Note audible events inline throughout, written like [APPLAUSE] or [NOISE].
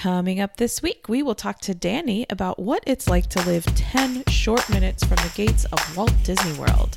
Coming up this week, we will talk to Danny about what it's like to live 10 short minutes from the gates of Walt Disney World.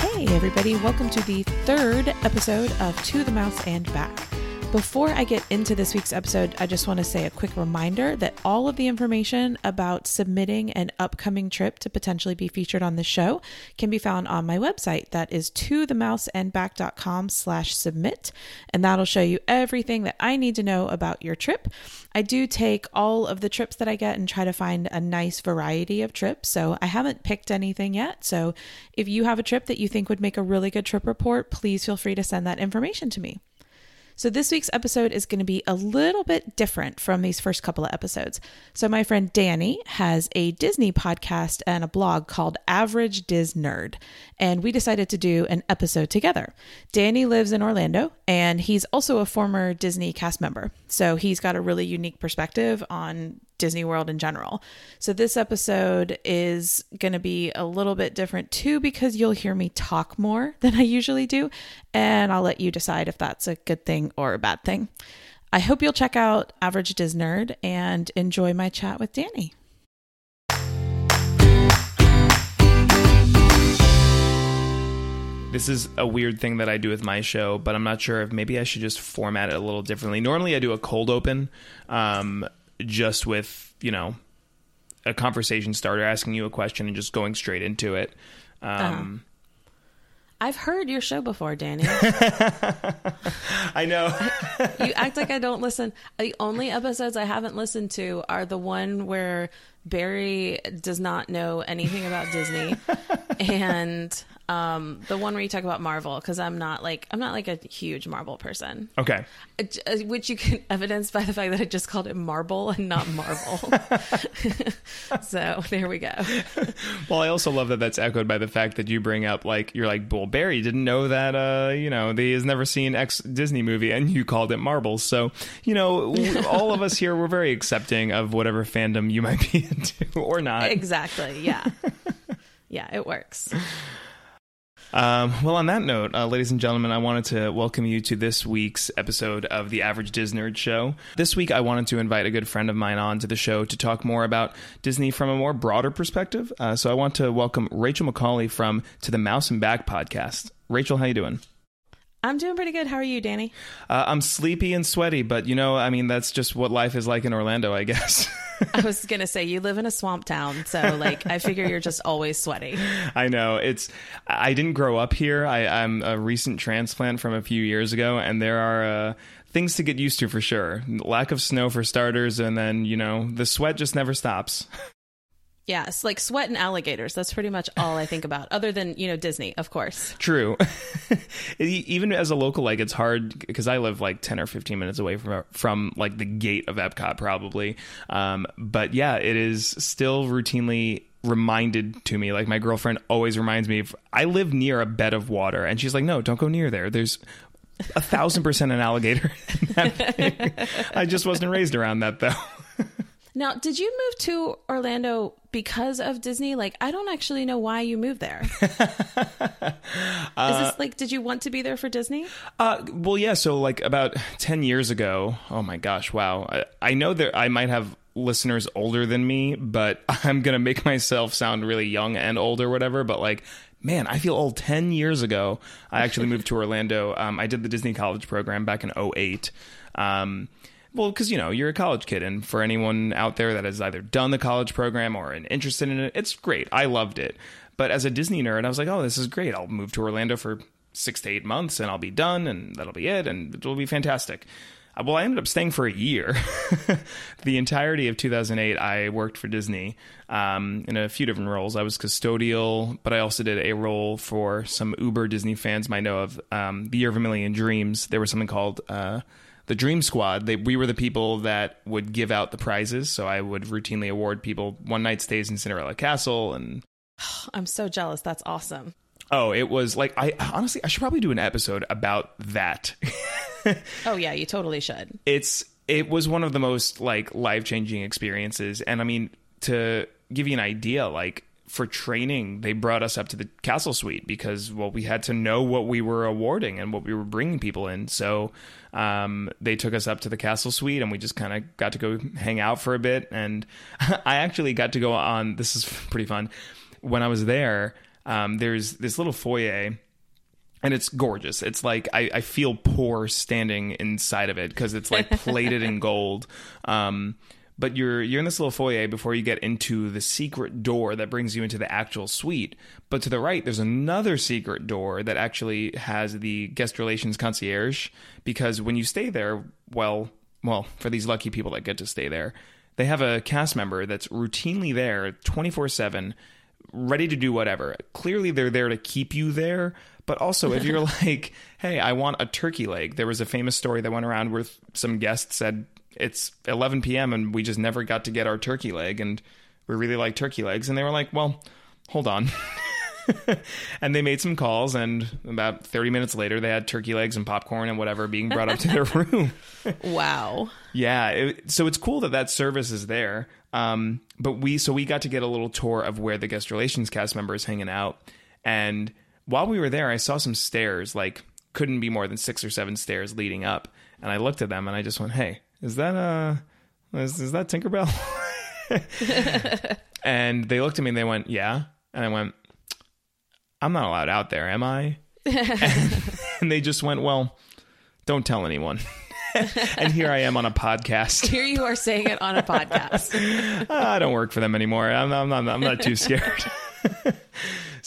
Hey, everybody, welcome to the third episode of To the Mouse and Back. Before I get into this week's episode, I just want to say a quick reminder that all of the information about submitting an upcoming trip to potentially be featured on the show can be found on my website. That is to themouseandback.com slash submit. And that'll show you everything that I need to know about your trip. I do take all of the trips that I get and try to find a nice variety of trips. So I haven't picked anything yet. So if you have a trip that you think would make a really good trip report, please feel free to send that information to me. So, this week's episode is going to be a little bit different from these first couple of episodes. So, my friend Danny has a Disney podcast and a blog called Average Diz Nerd, and we decided to do an episode together. Danny lives in Orlando, and he's also a former Disney cast member. So, he's got a really unique perspective on Disney World in general. So, this episode is going to be a little bit different too because you'll hear me talk more [LAUGHS] than I usually do. And I'll let you decide if that's a good thing or a bad thing. I hope you'll check out Average Diz Nerd and enjoy my chat with Danny. This is a weird thing that I do with my show, but I'm not sure if maybe I should just format it a little differently. Normally, I do a cold open, um, just with you know a conversation starter, asking you a question and just going straight into it. Um, I've heard your show before, Danny. [LAUGHS] I know. [LAUGHS] you act like I don't listen. The only episodes I haven't listened to are the one where Barry does not know anything about Disney [LAUGHS] and um, the one where you talk about Marvel because I'm not like I'm not like a huge Marvel person. okay. Uh, Which you can [LAUGHS] evidence by the fact that I just called it Marble and not Marvel. [LAUGHS] so there we go. Well, I also love that that's echoed by the fact that you bring up like you're like Bull Barry didn't know that uh you know he has never seen X Disney movie and you called it Marbles. So you know all of us here we're very accepting of whatever fandom you might [LAUGHS] be into or not. Exactly. Yeah. Yeah, it works. Um, well, on that note, uh, ladies and gentlemen, I wanted to welcome you to this week's episode of the Average Disney Nerd Show. This week, I wanted to invite a good friend of mine on to the show to talk more about Disney from a more broader perspective. Uh, so I want to welcome Rachel McCauley from To the Mouse and Back podcast. Rachel, how you doing? I'm doing pretty good. How are you, Danny? Uh, I'm sleepy and sweaty, but you know, I mean, that's just what life is like in Orlando, I guess. [LAUGHS] I was gonna say you live in a swamp town, so like I figure you're just always sweaty. I know it's. I didn't grow up here. I, I'm a recent transplant from a few years ago, and there are uh, things to get used to for sure. Lack of snow for starters, and then you know the sweat just never stops. [LAUGHS] Yes, like sweat and alligators. That's pretty much all I think about, other than you know Disney, of course. True. [LAUGHS] Even as a local, like it's hard because I live like ten or fifteen minutes away from from like the gate of Epcot, probably. Um, but yeah, it is still routinely reminded to me. Like my girlfriend always reminds me. If I live near a bed of water, and she's like, "No, don't go near there. There's." A thousand percent an alligator. [LAUGHS] I just wasn't raised around that though. [LAUGHS] Now, did you move to Orlando because of Disney? Like, I don't actually know why you moved there. [LAUGHS] Is this like, did you want to be there for Disney? Uh, well, yeah. So, like about ten years ago. Oh my gosh! Wow. I, I know that I might have listeners older than me, but [LAUGHS] I'm gonna make myself sound really young and old or whatever. But like, man, I feel old. Ten years ago, I actually [LAUGHS] moved to Orlando. Um, I did the Disney College program back in 08. Um, well, because you know you're a college kid, and for anyone out there that has either done the college program or an interested in it, it's great. I loved it. But as a Disney nerd, I was like, oh, this is great. I'll move to Orlando for six to eight months, and I'll be done, and that'll be it, and it'll be fantastic. Uh, Well, I ended up staying for a year. [LAUGHS] the entirety of 2008, I worked for Disney um, in a few different roles. I was custodial, but I also did a role for some Uber Disney fans might know of um, the Year of a Million Dreams. There was something called uh, the Dream Squad. They, we were the people that would give out the prizes. So I would routinely award people one night stays in Cinderella Castle and [SIGHS] I'm so jealous. That's awesome. Oh, it was like I honestly I should probably do an episode about that. [LAUGHS] Oh, yeah, you totally should. it's it was one of the most like life-changing experiences and I mean to give you an idea like for training, they brought us up to the castle suite because, well, we had to know what we were awarding and what we were bringing people in. So um, they took us up to the castle suite and we just kind of got to go hang out for a bit. And [LAUGHS] I actually got to go on, this is [LAUGHS] pretty fun. When I was there, um, there's this little foyer and it's gorgeous. It's like I, I feel poor standing inside of it because it's like plated in [LAUGHS] gold. Um, but you're you're in this little foyer before you get into the secret door that brings you into the actual suite. But to the right, there's another secret door that actually has the guest relations concierge. Because when you stay there, well, well, for these lucky people that get to stay there, they have a cast member that's routinely there, twenty four seven, ready to do whatever. Clearly, they're there to keep you there. But also, if you're [LAUGHS] like, hey, I want a turkey leg, there was a famous story that went around where some guests said, it's 11 p.m. and we just never got to get our turkey leg and we really like turkey legs and they were like, "Well, hold on." [LAUGHS] and they made some calls and about 30 minutes later they had turkey legs and popcorn and whatever being brought up to their [LAUGHS] room. wow. Yeah, it, so it's cool that that service is there. Um, but we so we got to get a little tour of where the guest relations cast member is hanging out and while we were there I saw some stairs like couldn't be more than 6 or 7 stairs leading up and I looked at them and I just went, "Hey, is that uh is, is that Tinkerbell? [LAUGHS] and they looked at me and they went, yeah. And I went, I'm not allowed out there, am I? and, [LAUGHS] and they just went, well, don't tell anyone. [LAUGHS] and here I am on a podcast. Here you are saying it on a podcast. I don't work for them anymore. I'm, I'm, not, I'm not too scared.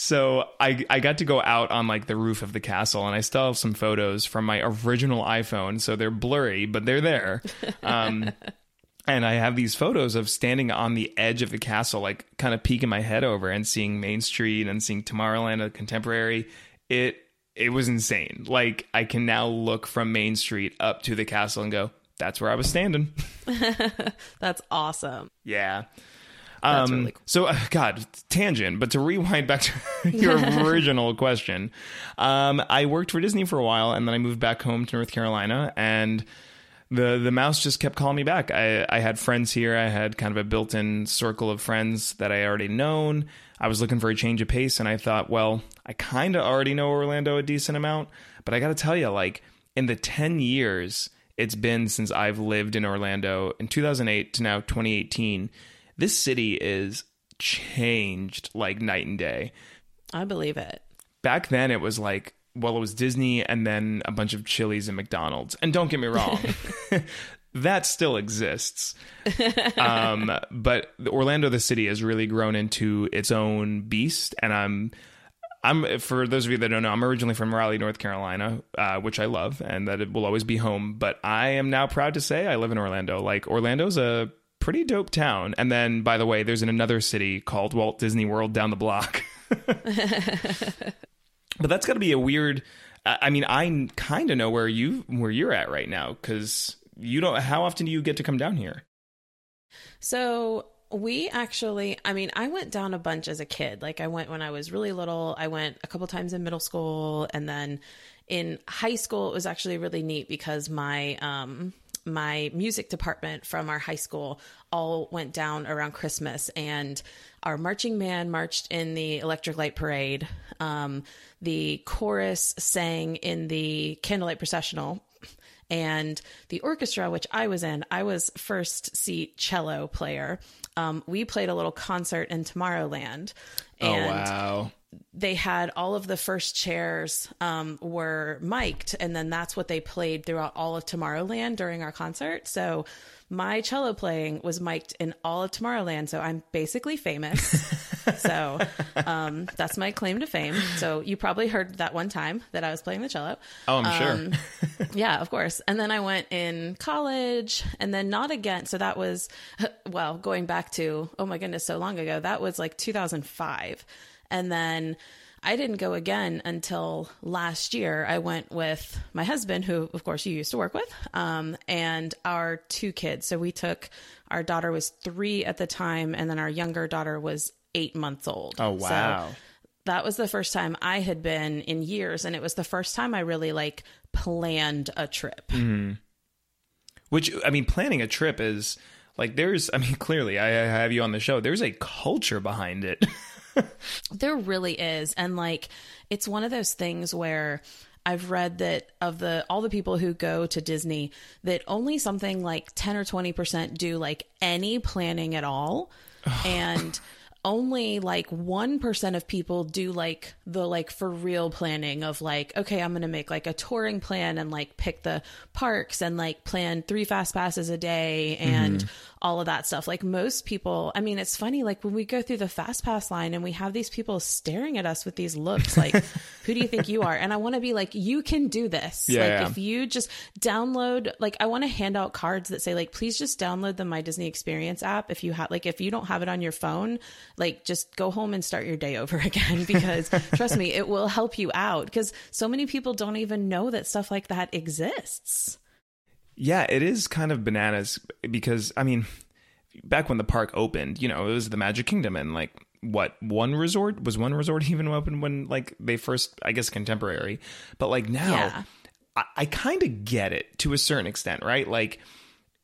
So I I got to go out on like the roof of the castle, and I still have some photos from my original iPhone. So they're blurry, but they're there. [LAUGHS] Um, and I have these photos of standing on the edge of the castle, like kind of peeking my head over and seeing Main Street and seeing Tomorrowland, a contemporary. It it was insane. Like I can now look from Main Street up to the castle and go, "That's where I was standing." [LAUGHS] That's awesome. Yeah. Um, really cool. So, uh, God, tangent, but to rewind back to [LAUGHS] your [LAUGHS] original question, um, I worked for Disney for a while, and then I moved back home to North Carolina, and the the mouse just kept calling me back. I, I had friends here. I had kind of a built in circle of friends that I already known. I was looking for a change of pace, and I thought, well, I kind of already know Orlando a decent amount, but I got to tell you, like in the ten years it's been since I've lived in Orlando in 2008 to now 2018 this city is changed like night and day. I believe it. Back then, it was like, well, it was Disney and then a bunch of Chili's and McDonald's. And don't get me wrong, [LAUGHS] that still exists. um, but Orlando, the city, has really grown into its own beast. And I'm. I'm for those of you that don't know, I'm originally from Raleigh, North Carolina, uh, which I love, and that it will always be home. But I am now proud to say I live in Orlando. Like Orlando's a pretty dope town. And then, by the way, there's in another city called Walt Disney World down the block. [LAUGHS] but that's got to be a weird. I mean, I kind of know where you where you're at right now because you don't. How often do you get to come down here? So we actually, I mean, I went down a bunch as a kid. Like I went when I was really little. I went a couple times in middle school, and then in high school, it was actually really neat because my um my music department from our high school all went down around Christmas, and our marching band marched in the Electric Light Parade. Um, the chorus sang in the Candlelight Processional. And the orchestra, which I was in, I was first seat cello player. Um, we played a little concert in Tomorrowland. Oh, and oh, wow they had all of the first chairs um, were mic'd, and then that's what they played throughout all of Tomorrowland during our concert. So my cello playing was mic'd in all of Tomorrowland, so I'm basically famous. [LAUGHS] so um, that's my claim to fame. So you probably heard that one time that I was playing the cello. Oh, I'm um, sure. yeah, of course. And then I went in college, and then not again. So that was, [LAUGHS] well, going back to oh my goodness, so long ago. That was like 2005. And then I didn't go again until last year. I went with my husband, who, of course, you used to work with, um, and our two kids. So we took our daughter was three at the time, and then our younger daughter was eight months old. Oh, wow. So that was the first time I had been in years, and it was the first time I really like planned a trip. Mm-hmm. Which, I mean, planning a trip is like there's, I mean, [LAUGHS] clearly, I have you on the show. There's a culture behind it. [LAUGHS] [LAUGHS] there really is. And like, it's one of those things where I've read that of the all the people who go to Disney that only something like 10 or 20% do like any planning at all. and only like 1% of people do like the like for real planning of like okay i'm gonna make like a touring plan and like pick the parks and like plan three fast passes a day and mm-hmm. all of that stuff like most people i mean it's funny like when we go through the fast pass line and we have these people staring at us with these looks like who do you think you are and i want to be like you can do this yeah, like yeah. if you just download like i want to hand out cards that say like please just download the my disney experience app if you have like if you don't have it on your phone like just go home and start your day over [LAUGHS] again because trust me, it will help you out because so many people don't even know that stuff like that exists. Yeah, it is kind of bananas because, I mean, back when the park opened, you know, it was the Magic Kingdom and like what one resort was one resort [LAUGHS] even open when like they first I guess contemporary but like now yeah. I, I kind of get it to a certain extent right like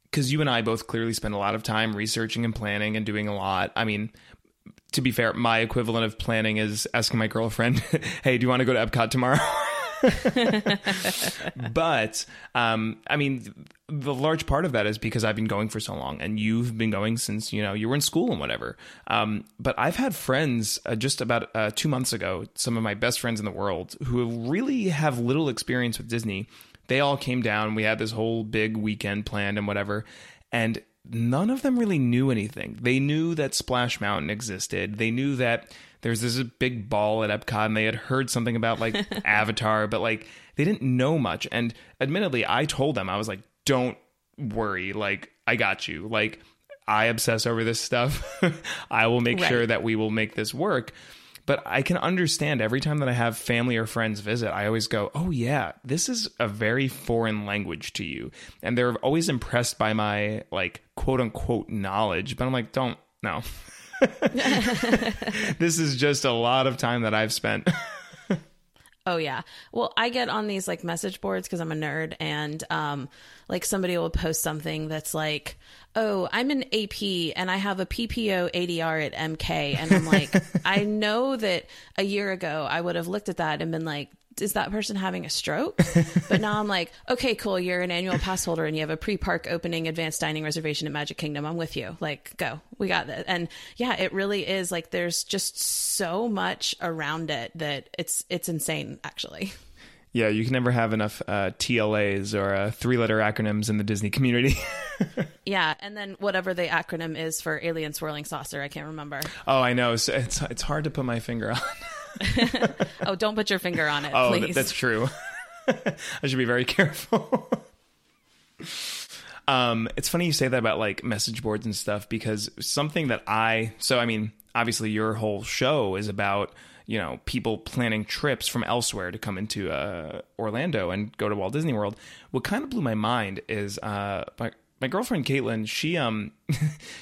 because you and I both clearly spend a lot of time researching and planning and doing a lot I mean to be fair, my equivalent of planning is asking my girlfriend, [LAUGHS] "Hey, do you want to go to Epcot tomorrow?" [LAUGHS] but um, I mean, the large part of that is because I've been going for so long, and you've been going since you know you were in school and whatever. Um, but I've had friends uh, just about uh, two months ago, some of my best friends in the world, who really have little experience with Disney. They all came down. We had this whole big weekend planned and whatever. And none of them really knew anything. They knew that Splash Mountain existed. They knew that there's this big ball at Epcot and they had heard something about like [LAUGHS] Avatar, but like they didn't know much. And admittedly, I told them, I was like, don't worry. Like, I got you. Like, I obsess over this stuff. [LAUGHS] I will make right. sure that we will make this work. But I can understand every time that I have family or friends visit, I always go, oh, yeah, this is a very foreign language to you. And they're always impressed by my, like, quote unquote knowledge. But I'm like, don't, no. [LAUGHS] [LAUGHS] this is just a lot of time that I've spent. Oh yeah. Well, I get on these like message boards because I'm a nerd, and um, like somebody will post something that's like, "Oh, I'm an AP and I have a PPO ADR at MK," and I'm like, [LAUGHS] I know that a year ago I would have looked at that and been like, is that person having a stroke? [LAUGHS] but now I'm like, okay, cool. You're an annual pass holder and you have a pre-park opening advanced dining reservation at Magic Kingdom. I'm with you. Like, go. We got that. And yeah, it really is like there's just so much around it that it's it's insane actually. Yeah, you can never have enough uh, TLAs or uh, three-letter acronyms in the Disney community. [LAUGHS] yeah, and then whatever the acronym is for Alien Swirling Saucer, I can't remember. Oh, I know. So it's it's hard to put my finger on. [LAUGHS] oh, don't put your finger on it, oh, please. that's true. [LAUGHS] I should be very careful. [LAUGHS] um, it's funny you say that about like message boards and stuff because something that I so I mean, obviously your whole show is about you know people planning trips from elsewhere to come into uh, Orlando and go to Walt Disney World. What kind of blew my mind is uh, my my girlfriend Caitlin. She um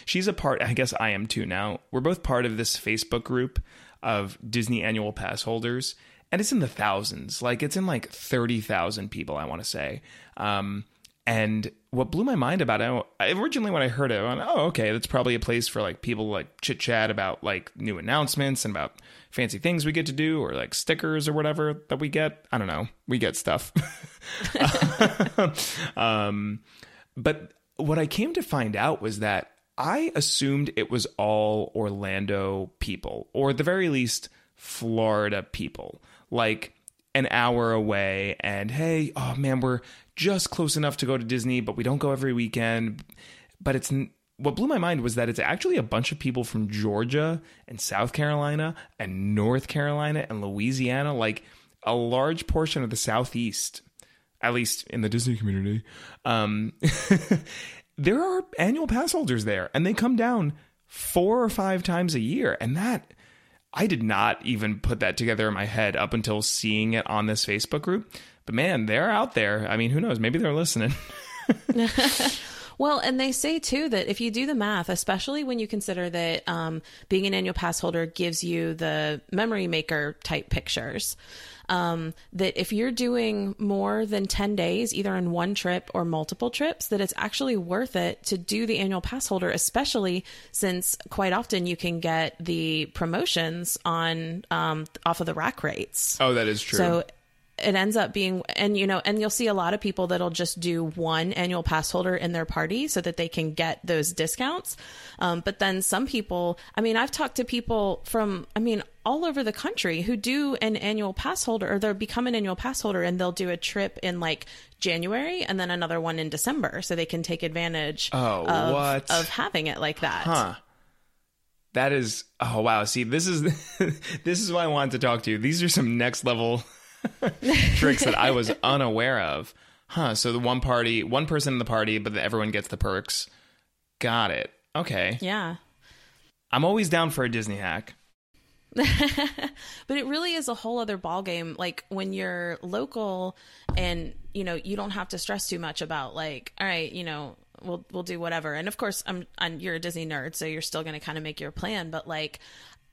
she's a part. I guess I am too now. We're both part of this Facebook group of Disney annual pass holders, and it's in the thousands. Like it's in like thirty thousand people, I want to say. Um, and what blew my mind about it, originally when I heard it, I went, "Oh, okay, that's probably a place for like people like chit chat about like new announcements and about fancy things we get to do, or like stickers or whatever that we get. I don't know, we get stuff." [LAUGHS] [LAUGHS] um, but what I came to find out was that I assumed it was all Orlando people, or the very least, Florida people. Like an hour away, and hey, oh man, we're just close enough to go to Disney, but we don't go every weekend. But it's what blew my mind was that it's actually a bunch of people from Georgia and South Carolina and North Carolina and Louisiana, like a large portion of the Southeast, at least in the Disney community. Um, [LAUGHS] there are annual pass holders there and they come down four or five times a year. And that, I did not even put that together in my head up until seeing it on this Facebook group. But man, they're out there. I mean, who knows? Maybe they're listening. [LAUGHS] [LAUGHS] Well, and they say too that if you do the math, especially when you consider that um, being an annual pass holder gives you the memory maker type pictures, um, that if you're doing more than 10 days, either in one trip or multiple trips, that it's actually worth it to do the annual pass holder, especially since quite often you can get the promotions on um, off of the rack rates. Oh, that is true. So it ends up being and you know and you'll see a lot of people that'll just do one annual pass holder in their party so that they can get those discounts um, but then some people i mean i've talked to people from i mean all over the country who do an annual pass holder or they'll become an annual pass holder and they'll do a trip in like january and then another one in december so they can take advantage Oh, of, what? of having it like that Huh. That is oh wow. See, this is [LAUGHS] this is why I wanted to talk to you. These are some next level [LAUGHS] tricks that I was [LAUGHS] unaware of. Huh. So the one party, one person in the party, but everyone gets the perks. Got it. Okay. yeah I'm always down for a Disney hack. [LAUGHS] but it really is a whole other ballgame like when you're local and you know you don't have to stress too much about like all right you know we'll we'll do whatever and of course i'm, I'm you're a disney nerd so you're still going to kind of make your plan but like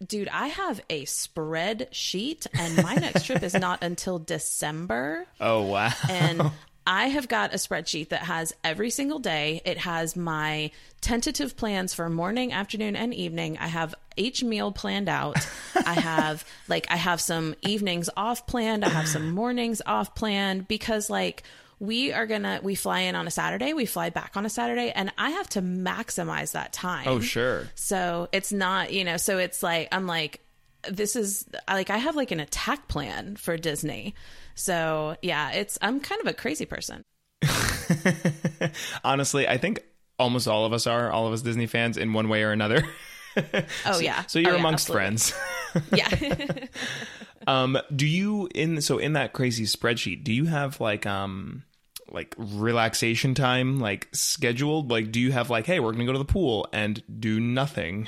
dude i have a spreadsheet and my next trip is not until december [LAUGHS] Oh wow. and I have got a spreadsheet that has every single day. It has my tentative plans for morning, afternoon, and evening. I have each meal planned out. I [LAUGHS] have like I have some evenings off planned. I have some mornings off planned because like we are gonna we fly in on a Saturday, we fly back on a Saturday, and I have to maximize that time. oh sure. So it's not, you know, so it's like, I'm like, this is like, I have like an attack plan for Disney. So yeah, it's, I'm kind of a crazy person. [LAUGHS] Honestly, I think almost all of us are, all of us Disney fans in one way or another. Oh, [LAUGHS] yeah. So you're Oh, yeah, amongst absolutely. friends. [LAUGHS] Yeah. Um, do you in so in that crazy spreadsheet, do you have like um like relaxation time like scheduled? Like do you have like, hey, we're gonna go to the pool and do nothing?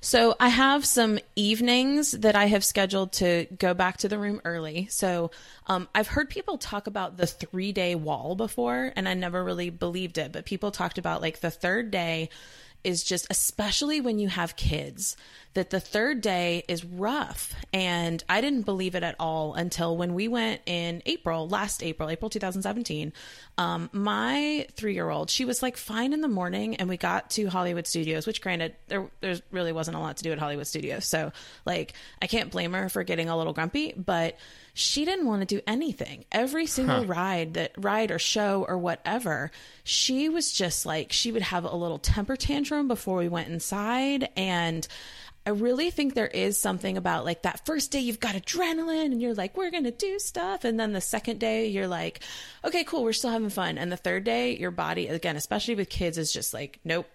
So I have some evenings that I have scheduled to go back to the room early. So um, I've heard people talk about the three day wall before, and I never really believed it. But people talked about like the third day is just, especially when you have kids, that the third day is rough. And I didn't believe it at all until when we went in April, last April, April 2017. Um, my three year old, she was like fine in the morning, and we got to Hollywood Studios, which granted, there there really wasn't a lot to do at Hollywood Studios. So, like, I can't blame her for getting a little grumpy, but she didn't want to do anything. Every single ride that ride or show or whatever, she was just like she would have a little temper tantrum before we went inside and I really think there is something about like that first day you've got adrenaline and you're like, we're going to do stuff. And then the second day you're like, okay, cool, we're still having fun. And the third day, your body, again, especially with kids, is just like, nope,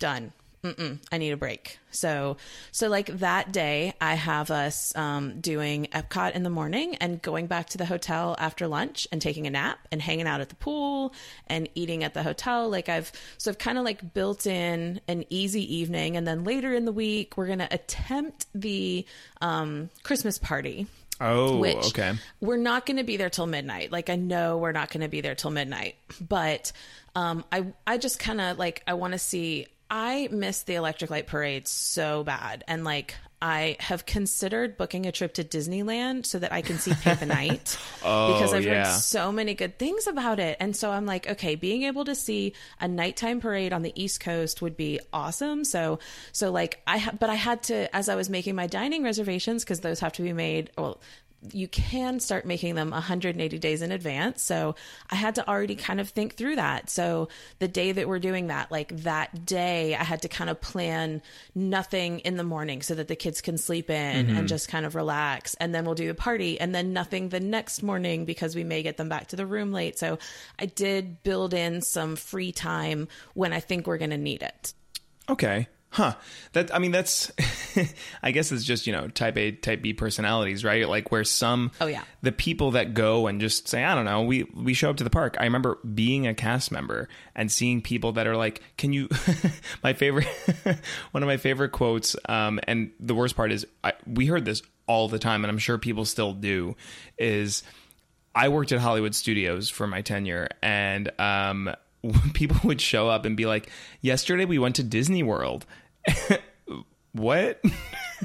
done. Mm-mm, I need a break. So, so like that day, I have us um, doing Epcot in the morning and going back to the hotel after lunch and taking a nap and hanging out at the pool and eating at the hotel. Like I've so I've kind of like built in an easy evening, and then later in the week we're gonna attempt the um, Christmas party Oh, which okay. we're not going to be there till midnight. Like I know we're not going to be there till midnight, but um, I I just kind of like I want to see. I miss the Electric Light Parade so bad, and like I have considered booking a trip to Disneyland so that I can see the [LAUGHS] Night oh, because I've Oh, yeah. heard so many good things about it. And so I'm like, okay, being able to see a nighttime parade on the East Coast would be awesome. So, so like I, ha- but I had to, as I was making my dining reservations, because those have to be made, well, you can start making them 180 days in advance. So I had to already kind of think through that. So the day that we're doing that, like that day, I had to kind of plan nothing in the morning so that the kids can sleep in and mm-hmm. just kind of relax. And then we'll do the party and then nothing the next morning because we may get them back to the room late. So I did build in some free time when I think we're going to need it. Okay. Huh. That I mean that's [LAUGHS] I guess it's just, you know, type A, type B personalities, right? Like where some Oh, yeah. the people that go and just say, I don't know, we we show up to the park. I remember being a cast member and seeing people that are like, Can you [LAUGHS] my favorite [LAUGHS] one of my favorite quotes, um, and the worst part is I, we heard this all the time and I'm sure people still do, is I worked at Hollywood Studios for my tenure, and um, [LAUGHS] people would show up and be like, "Yesterday we went to Disney World." [LAUGHS] what?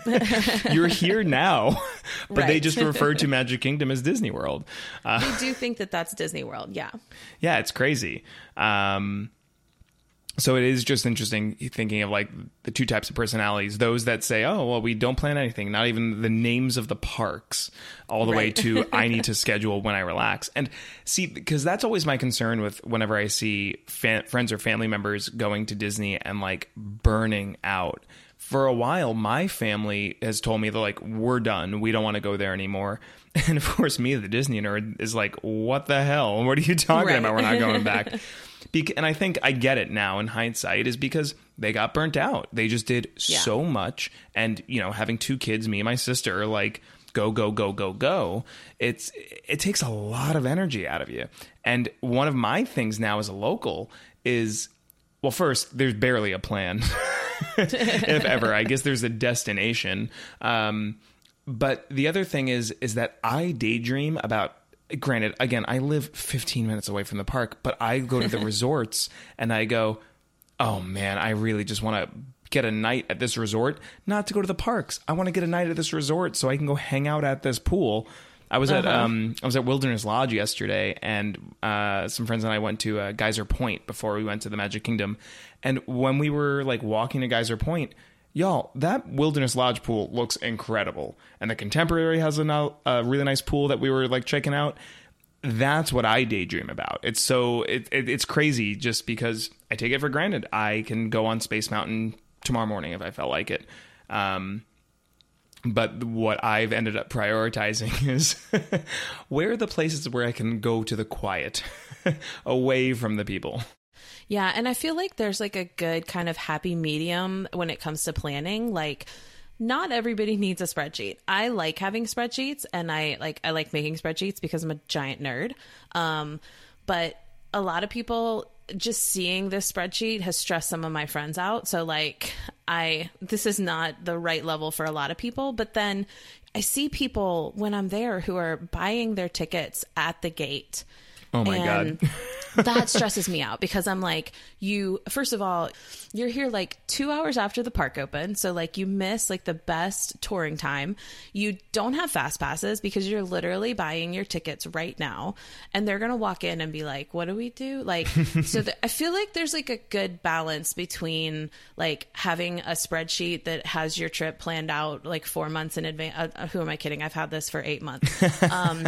[LAUGHS] You're here now, but they just refer to Magic Kingdom as Disney World. Uh, I do think that that's Disney World. Yeah. yeah, it's crazy. Um, so it is just interesting thinking of like the two types of personalities. Those that say oh well we don't plan anything not even the names of the parks all the way to [LAUGHS] i need to schedule when i relax. And see because that's always my concern with whenever i see friends or family members going to disney and like burning out. For a while my family has told me they're like we're done. We don't want to go there anymore. [LAUGHS] And of course me the disney nerd is like what the hell? What are you talking Right. about? We're not going back [LAUGHS] And I think I get it now in hindsight is because they got burnt out. They just did Yeah. so much, and you know, having two kids, me and my sister, like go go go go go. It's it takes a lot of energy out of you. And one of my things now as a local is well, first there's barely a plan, [LAUGHS] if ever. I guess there's a destination. Um, but the other thing is is that I daydream about granted again I live 15 minutes away from the park but I go to the [LAUGHS] resorts and I go oh man I really just want to get a night at this resort. Not to go to the parks. I want to get a night at this resort so I can go hang out at this pool. I was at um I was at Wilderness Lodge yesterday and uh some friends and I went to uh, Geyser Point before we went to the Magic Kingdom. And when we were like walking to Geyser Point Y'all, that Wilderness Lodge pool looks incredible. And the Contemporary has a, a really nice pool that we were like checking out. That's what I daydream about. It's so it, it, it's crazy just because I take it for granted. I can go on Space Mountain tomorrow morning if I felt like it. Um, but what I've ended up prioritizing [LAUGHS] is where are the places where I can go to the quiet, [LAUGHS] away from the people. Yeah, and I feel like there's like a good kind of happy medium when it comes to planning. Like not everybody needs a spreadsheet. I like having spreadsheets and I like I like making spreadsheets because I'm a giant nerd. Um but a lot of people just seeing this spreadsheet has stressed some of my friends out. So like I this is not the right level for a lot of people, but then I see people when I'm there who are buying their tickets at the gate. Oh my And God. that stresses me out because I'm like, you, first of all, you're here like two hours after the park open. So, like, you miss like the best touring time. You don't have fast passes because you're literally buying your tickets right now. And they're going to walk in and be like, what do we do? Like, [LAUGHS] so I feel like there's like a good balance between like having a spreadsheet that has your trip planned out like four months in advance. Uh, who am I kidding? I've had this for eight months. [LAUGHS] Um,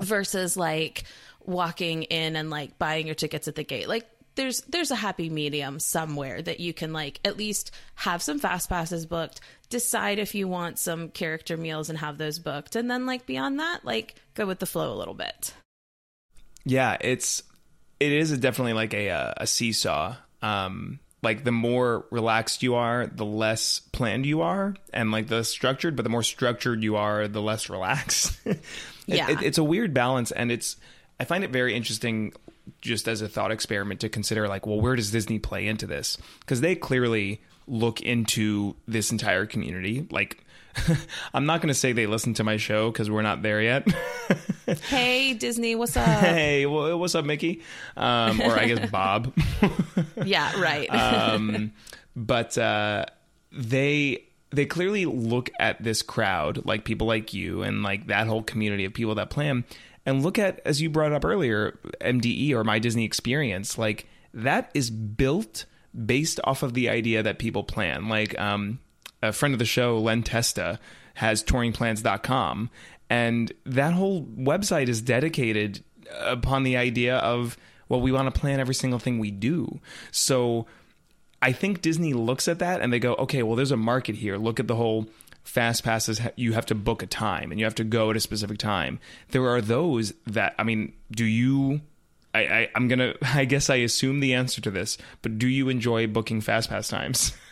versus like, walking in and like buying your tickets at the gate. Like there's there's a happy medium somewhere that you can like at least have some fast passes booked, decide if you want some character meals and have those booked, and then like beyond that, like go with the flow a little bit. Yeah, it's it is definitely like a uh, a seesaw. Um, like the more relaxed you are, the less planned you are, and like the structured. But the more structured you are, the less [LAUGHS] relaxed. It- Yeah. it- it's a weird balance, and it's I find it very interesting, just as a thought experiment to consider. Like, well, where does Disney play into this? Because they clearly look into this entire community. Like, [LAUGHS] I'm not going to say they listen to my show because we're not there yet. [LAUGHS] Hey Disney, what's up? hey, wha- what's up, Mickey? Um, or I guess [LAUGHS] Bob. yeah, right. um, but uh, they they clearly look at this crowd, like people like you, and like that whole community of people that plan, and look at as you brought up earlier, MDE or My Disney Experience, like that is built based off of the idea that people plan. Like um, a friend of the show, Len Testa, has touringplans.com, and that whole website is dedicated upon the idea of well, we want to plan every single thing we do. So I think Disney looks at that and they go, okay, well, there's a market here. Look at the whole fast passes. You have to book a time and you have to go at a specific time. There are those that, I mean, do you? I, I, I'm gonna. [LAUGHS] I guess I assume the answer to this, but do you enjoy booking fast pass times? [LAUGHS]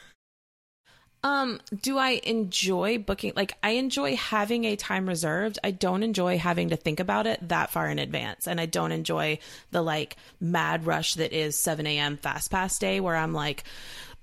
Um, do I enjoy booking? Like, I enjoy having a time reserved. I don't enjoy having to think about it that far in advance. And I don't enjoy the like mad rush that is 7 a.m. fast pass day where I'm like,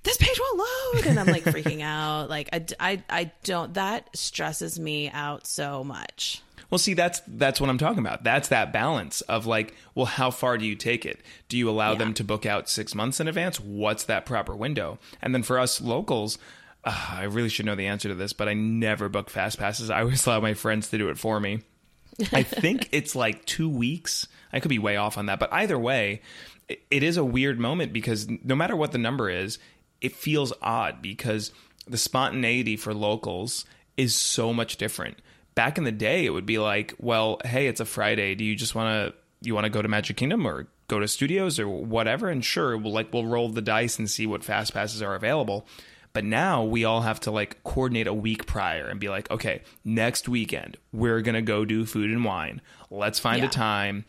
this page won't load. And I'm like freaking out. Like, I, I, I don't, that stresses me out so much. Well, see, that's that's what I'm talking about. That's that balance of like, well, how far do you take it? Do you allow Yeah. them to book out six months in advance? What's that proper window? And then for us locals, uh, I really should know the answer to this, but I never book fast passes. I always allow my friends to do it for me. [LAUGHS] I think it's like two weeks. I could be way off on that, but either way, it, it is a weird moment because no matter what the number is, it feels odd because the spontaneity for locals is so much different. Back in the day, it would be like, well, hey, it's a Friday. Do you just want to you want to go to Magic Kingdom or go to studios or whatever? And sure, we'll like we'll roll the dice and see what fast passes are available. But now we all have to like coordinate a week prior and be like, okay, next weekend we're gonna go do food and wine. Let's find Yeah. a time.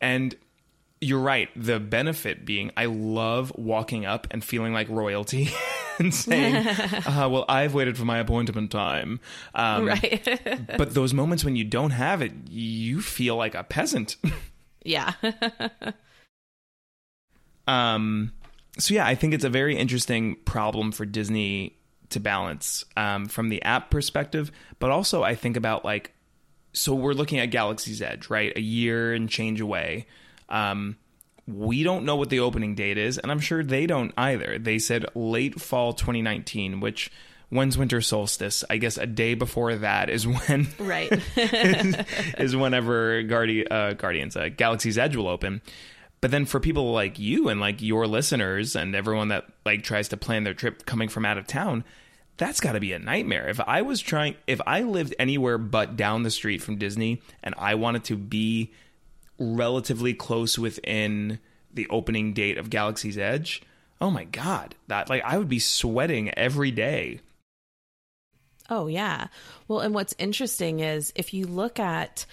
And you're right. The benefit being, I love walking up and feeling like royalty [LAUGHS] and saying, [LAUGHS] uh, "Well, I've waited for my appointment time." Um, Right. [LAUGHS] but those moments when you don't have it, you feel like a peasant. yeah. Um, so yeah, I think it's a very interesting problem for Disney to balance um, from the app perspective, but also I think about like, so we're looking at Galaxy's Edge, right? A year and change away. Um, we don't know what the opening date is, and I'm sure they don't either. They said late fall 2019, which when's winter solstice? I guess a day before that is when [LAUGHS] right. [LAUGHS] is whenever Guardi- uh, Guardians, uh, Galaxy's Edge will open. But then for people like you and like your listeners and everyone that like tries to plan their trip coming from out of town, that's got to be a nightmare. If I was trying, if I lived anywhere but down the street from Disney and I wanted to be relatively close within the opening date of Galaxy's Edge, oh my god, that like I would be sweating every day. Oh yeah. Well, and what's interesting is if you look at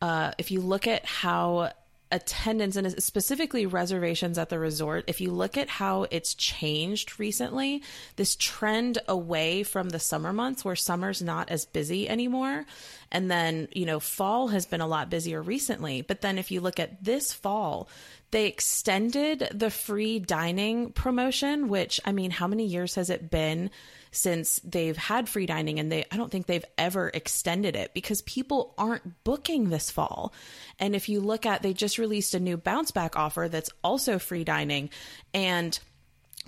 uh, if you look at how attendance and specifically reservations at the resort, if you look at how it's changed recently, this trend away from the summer months where summer's not as busy anymore. And then, you know, fall has been a lot busier recently. But then if you look at this fall, they extended the free dining promotion, which I mean, how many years has it been since they've had free dining and they I don't think they've ever extended it because people aren't booking this fall. And if you look at they just released a new bounce back offer that's also free dining and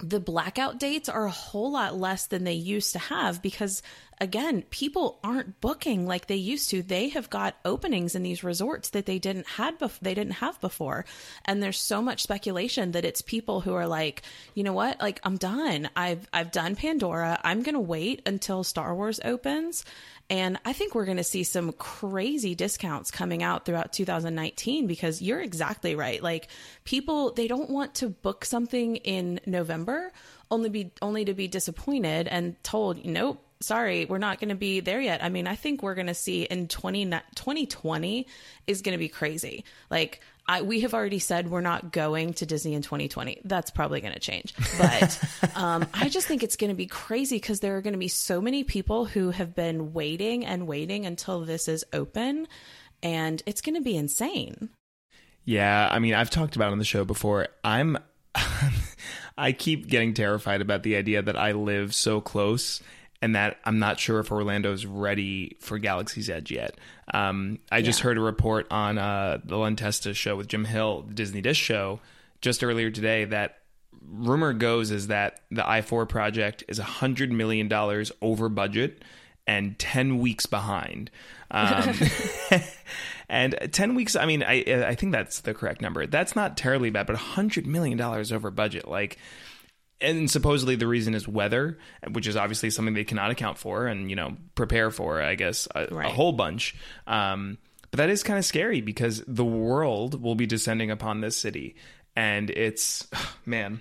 the blackout dates are a whole lot less than they used to have because again people aren't booking like they used to. They have got openings in these resorts that they didn't had bef- they didn't have before. And there's so much speculation that it's people who are like you know what? Like I'm done. I've I've done Pandora. I'm going to wait until Star Wars opens and I think we're going to see some crazy discounts coming out throughout 2019 because you're exactly right. Like people, they don't want to book something in November only be only to be disappointed and told, nope, sorry, we're not going to be there yet. I mean, I think we're going to see in 20, 2020 is going to be crazy. Like I, we have already said we're not going to Disney in 2020. That's probably going to change. But [LAUGHS] um, I just think it's going to be crazy because there are going to be so many people who have been waiting and waiting until this is open. And it's going to be insane. Yeah, I mean, I've talked about it on the show before. I'm [LAUGHS] I keep getting terrified about the idea that I live so close and that I'm not sure if Orlando's ready for Galaxy's Edge yet. Um, I just Yeah. heard a report on uh, the Len Testa show with Jim Hill, the Disney Dish show, just earlier today that rumor goes is that the I4 project is $100 million over budget and 10 weeks behind. Um, [LAUGHS] [LAUGHS] and 10 weeks, I mean, I, I think that's the correct number. That's not terribly bad, but $100 million over budget. Like, and supposedly the reason is weather, which is obviously something they cannot account for and, you know, prepare for, I guess, a, a whole bunch. Um, but that is kind of scary because the world will be descending upon this city. And it's, [SIGHS] man,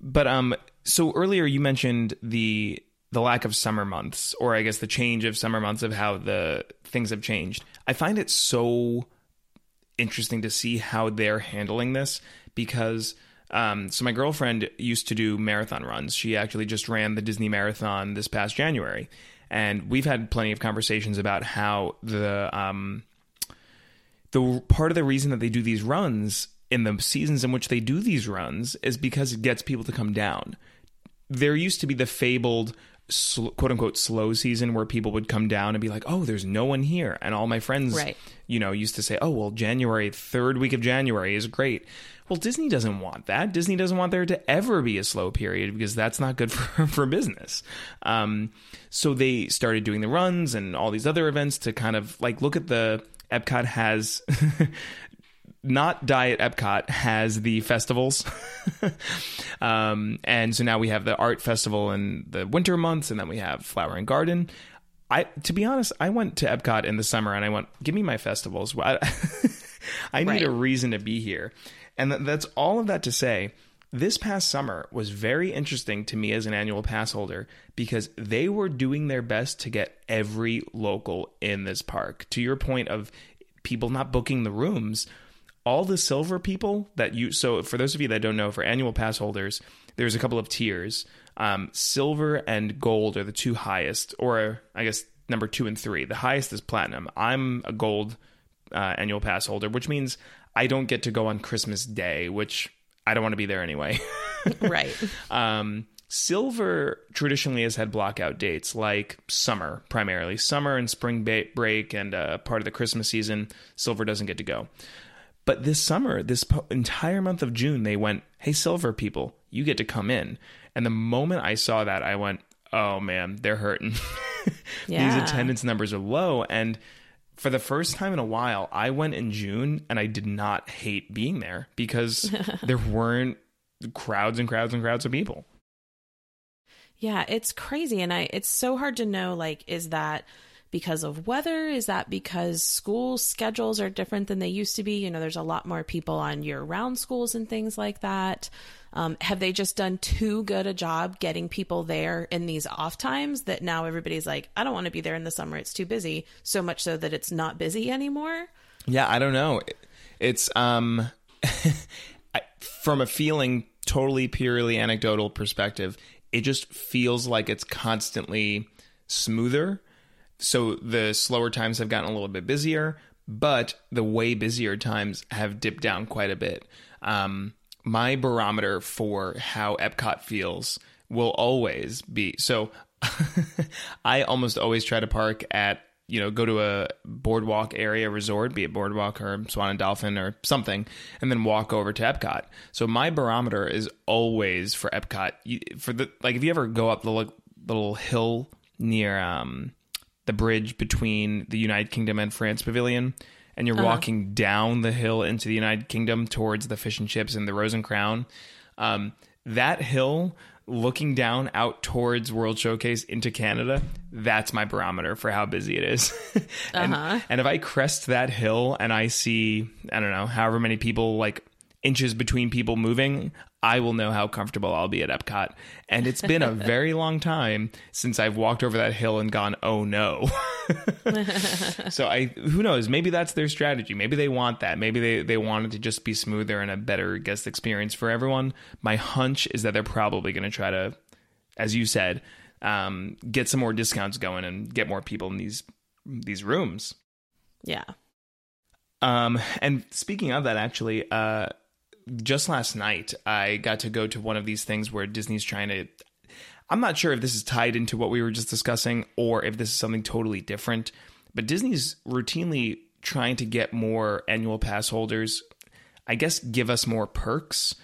but um, so earlier you mentioned the the lack of summer months, or I guess the change of summer months of how the things have changed. I find it so interesting to see how they're handling this because um, so my girlfriend used to do marathon runs. She actually just ran the Disney Marathon this past January, and we've had plenty of conversations about how the um, the part of the reason that they do these runs in the seasons in which they do these runs is because it gets people to come down. There used to be the fabled sl- quote unquote slow season where people would come down and be like, "Oh, there's no one here," and all my friends, Right. you know, used to say, "Oh, well, January third week of January is great." Well, Disney doesn't want that. Disney doesn't want there to ever be a slow period because that's not good [LAUGHS] for for business. Um, so they started doing the runs and all these other events to kind of like look at the Epcot has. [LAUGHS] not Diet Epcot has the festivals. [LAUGHS] um, and so now we have the art festival in the winter months, and then we have Flower and Garden. I, to be honest, I went to Epcot in the summer and I went, give me my festivals. [LAUGHS] I, I need Right. a reason to be here. And th- that's all of that to say. This past summer was very interesting to me as an annual pass holder because they were doing their best to get every local in this park. To your point of people not booking the rooms, all the silver people that you so for those of you that don't know for annual pass holders there's a couple of tiers. Um, silver and gold are the two highest or i guess number two and three. The highest is platinum. I'm a gold uh, annual pass holder which means i don't get to go on christmas day which i don't want to be there anyway. [LAUGHS] Right. um, silver traditionally has had blockout dates like summer primarily. Summer and spring break and uh, part of the christmas season silver doesn't get to go but this summer, this po- entire month of June, they went, "Hey, silver people, you get to come in." And the moment I saw that, I went, "Oh man, they're hurting." [LAUGHS] Yeah. These attendance numbers are low, and for the first time in a while, I went in June, and I did not hate being there because [LAUGHS] there weren't crowds and crowds and crowds of people. Yeah, it's crazy and I it's so hard to know like is that because of weather? Is that because school schedules are different than they used to be? You know, there's a lot more people on year round schools and things like that. Um, have they just done too good a job getting people there in these off times that now everybody's like, I don't want to be there in the summer. It's too busy. So much so that it's not busy anymore. Yeah, I don't know. It's um [LAUGHS] from a feeling totally purely anecdotal perspective, it just feels like it's constantly smoother. So the slower times have gotten a little bit busier, but the way busier times have dipped down quite a bit. Um, my barometer for how Epcot feels will always be so. [LAUGHS] I almost always try to park at you know go to a boardwalk area resort, be it boardwalk or Swan and Dolphin or something, and then walk over to Epcot. So my barometer is always for Epcot. For the like, if you ever go up the little hill near um, the bridge between the United Kingdom and France Pavilion, and you're walking down the hill into the United Kingdom towards the fish and chips and the Rose and Crown. Um, that hill, looking down out towards World Showcase into Canada, that's my barometer for how busy it is. [LAUGHS] and, Uh-huh. and if I crest that hill and I see, I don't know, however many people like inches between people moving, I will know how comfortable I'll be at Epcot. And it's been a [LAUGHS] very long time since I've walked over that hill and gone, oh no. [LAUGHS] so I who knows, maybe that's their strategy. Maybe they want that. Maybe they, they want it to just be smoother and a better guest experience for everyone. My hunch is that they're probably gonna try to, as you said, um, get some more discounts going and get more people in these these rooms. Yeah. Um, and speaking of that, actually, uh, just last night I got to go to one of these things where Disney's trying to. I'm not sure if this is tied into what we were just discussing or if this is something totally different, but Disney's routinely trying to get more annual pass holders. I guess give us more perks.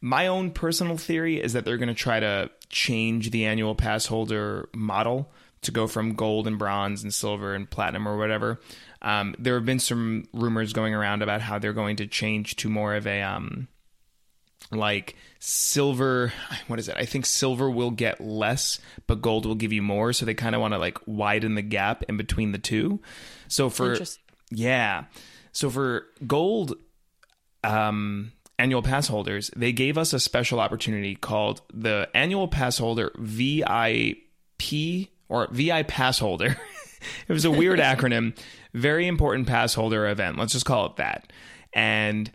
My own personal theory is that they're going to try to change the annual pass holder model to go from gold and bronze and silver and platinum or whatever. Um, there have been some rumors going around about how they're going to change to more of a um, like silver. What is it? I think silver will get less, but gold will give you more. So they kind of want to like widen the gap in between the two. So for yeah, so for gold um, annual pass holders, they gave us a special opportunity called the annual pass holder VIP or VI pass holder. [LAUGHS] it was a weird [LAUGHS] acronym. Very important pass holder event. Let's just call it that. And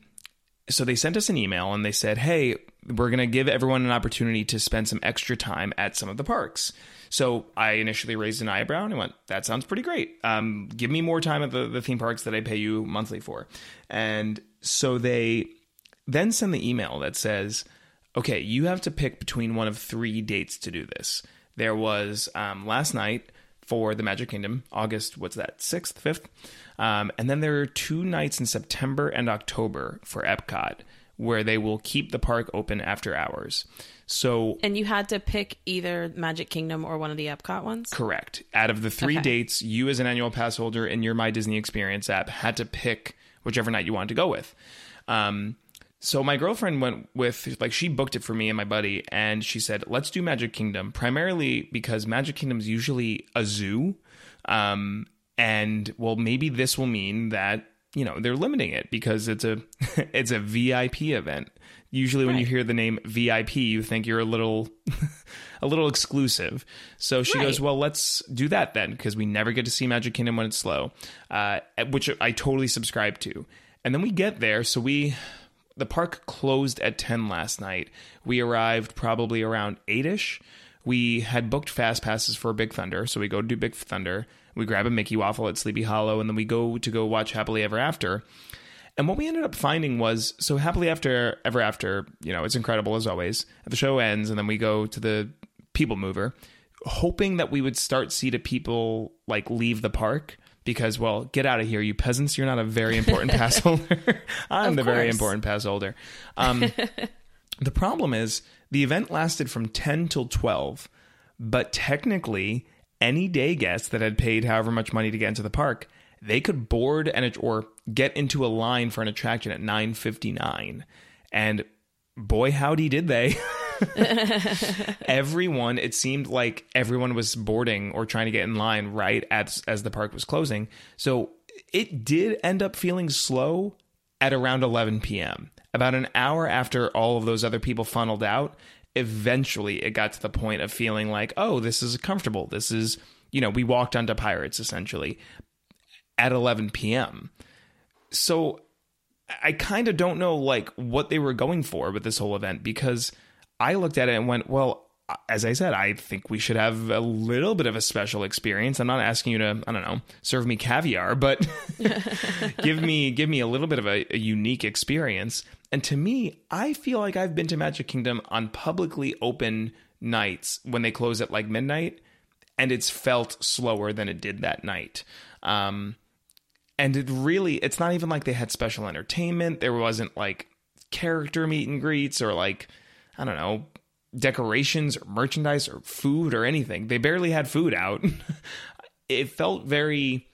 so they sent us an email and they said, "Hey, we're going to give everyone an opportunity to spend some extra time at some of the parks." So I initially raised an eyebrow and I went, "That sounds pretty great. Um, give me more time at the, the theme parks that I pay you monthly for." And so they then send the email that says, "Okay, you have to pick between one of three dates to do this." There was um, last night for the Magic Kingdom, August, what's that, 6th, 5th? Um, and then there are two nights in September and October for Epcot where they will keep the park open after hours. So And you had to pick either Magic Kingdom or one of the Epcot ones? Correct. Out of the three Okay. dates, you as an annual pass holder in your My Disney Experience app had to pick whichever night you wanted to go with. Um, so my girlfriend went with like she booked it for me and my buddy, and she said let's do Magic Kingdom primarily because Magic Kingdom is usually a zoo, um, and well maybe this will mean that you know they're limiting it because it's a [LAUGHS] it's a VIP event. Usually when you hear the name VIP, you think you're a little [LAUGHS] a little exclusive. So she goes, "Well, let's do that then, because we never get to see Magic Kingdom when it's slow," uh, which I totally subscribe to. And then we get there, so we the park closed at ten last night. We arrived probably around eight ish. We had booked fast passes for Big Thunder, so we go do Big Thunder. We grab a Mickey waffle at Sleepy Hollow, and then we go to go watch Happily Ever After. And what we ended up finding was so happily after ever after, you know, it's incredible as always. The show ends and then we go to the people mover, hoping that we would start see the people like leave the park because well, get out of here, you peasants, you're not a very important [LAUGHS] pass holder. [LAUGHS] I'm Of the very important pass holder. Um, [LAUGHS] the problem is the event lasted from 10 till 12, but technically any day guest that had paid however much money to get into the park, they could board and or get into a line for an attraction at 9:59. And boy howdy did they. [LAUGHS] everyone it seemed like everyone was boarding or trying to get in line right as as the park was closing. So it did end up feeling slow at around 11 p.m. About an hour after all of those other people funneled out, eventually it got to the point of feeling like, oh, this is comfortable. This is, you know, we walked onto Pirates essentially at 11 p.m. So I kind of don't know like what they were going for with this whole event because I looked at it and went, well, as I said, I think we should have a little bit of a special experience. I'm not asking you to, I don't know, serve me caviar, but [LAUGHS] give me give me a little bit of a, a unique experience. And to me, I feel like I've been to Magic Kingdom on publicly open nights when they close at like midnight, and it's felt slower than it did that night. Um, and it really it's not even like they had special entertainment there wasn't like character meet and greets or like i don't know decorations or merchandise or food or anything they barely had food out [LAUGHS] it felt very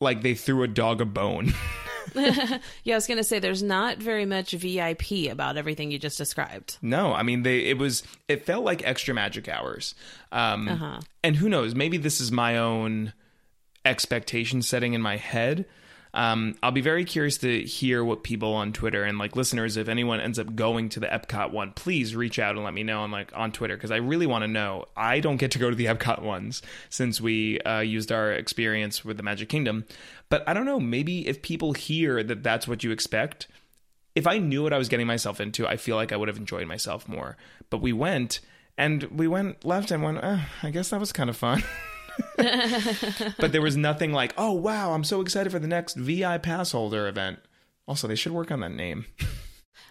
like they threw a dog a bone [LAUGHS] [LAUGHS] Yeah, I was going to say there's not very much VIP about everything you just described. No, I mean they. It was. It felt like extra magic hours. Um, And who knows? Maybe this is my own expectation setting in my head. Um, I'll be very curious to hear what people on Twitter and like listeners, if anyone ends up going to the Epcot one, please reach out and let me know on like on Twitter because I really want to know. I don't get to go to the [LAUGHS] Epcot ones since we uh, used our experience with the Magic Kingdom, but I don't know. Maybe if people hear that that's what you expect, if I knew what I was getting myself into, I feel like I would have enjoyed myself more. But we went and we went left and went, eh, I guess that was kind of fun. [LAUGHS] [LAUGHS] but there was nothing like, oh, wow, I'm so excited for the next VI pass holder event. Also, they should work on that name. [LAUGHS]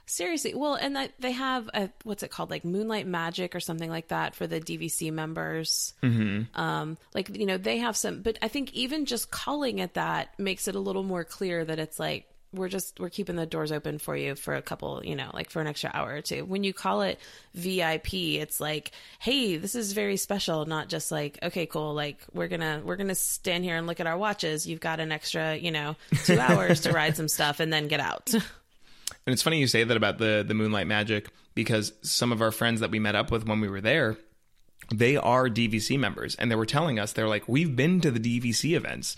Seriously, well, and that they have a what's it called, like Moonlight Magic or something like that for the DVC members. Mm-hmm. Um, like you know they have some, but I think even just calling it that makes it a little more clear that it's like we're just we're keeping the doors open for you for a couple, you know, like for an extra hour or two. When you call it VIP, it's like, hey, this is very special, not just like, okay, cool, like we're gonna we're gonna stand here and look at our watches. You've got an extra, you know, two [LAUGHS] hours to ride some stuff and then get out. [LAUGHS] And it's funny you say that about the the Moonlight Magic because some of our friends that we met up with when we were there, they are DVC members, and they were telling us they're like, we've been to the DVC events,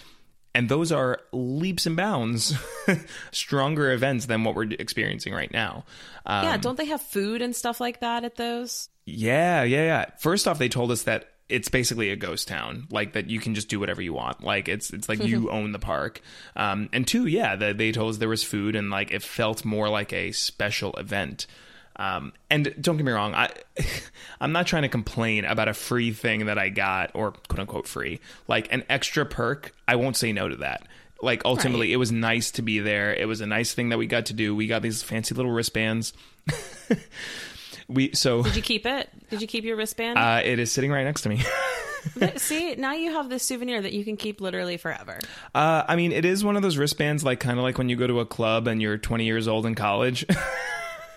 and those are leaps and bounds [LAUGHS] stronger events than what we're experiencing right now. Um, yeah, don't they have food and stuff like that at those? Yeah, yeah, yeah. First off, they told us that it's basically a ghost town, like that you can just do whatever you want. Like it's it's like you [LAUGHS] own the park. Um, and two, yeah, the, they told us there was food and like it felt more like a special event. Um, and don't get me wrong, I [LAUGHS] I'm not trying to complain about a free thing that I got or quote unquote free, like an extra perk. I won't say no to that. Like ultimately, Right. it was nice to be there. It was a nice thing that we got to do. We got these fancy little wristbands. [LAUGHS] we so Did you keep it? Did you keep your wristband? uh, it is sitting right next to me. [LAUGHS] See, now you have this souvenir that you can keep literally forever. Uh, I mean, it is one of those wristbands, like kind of like when you go to a club and you're 20 years old in college.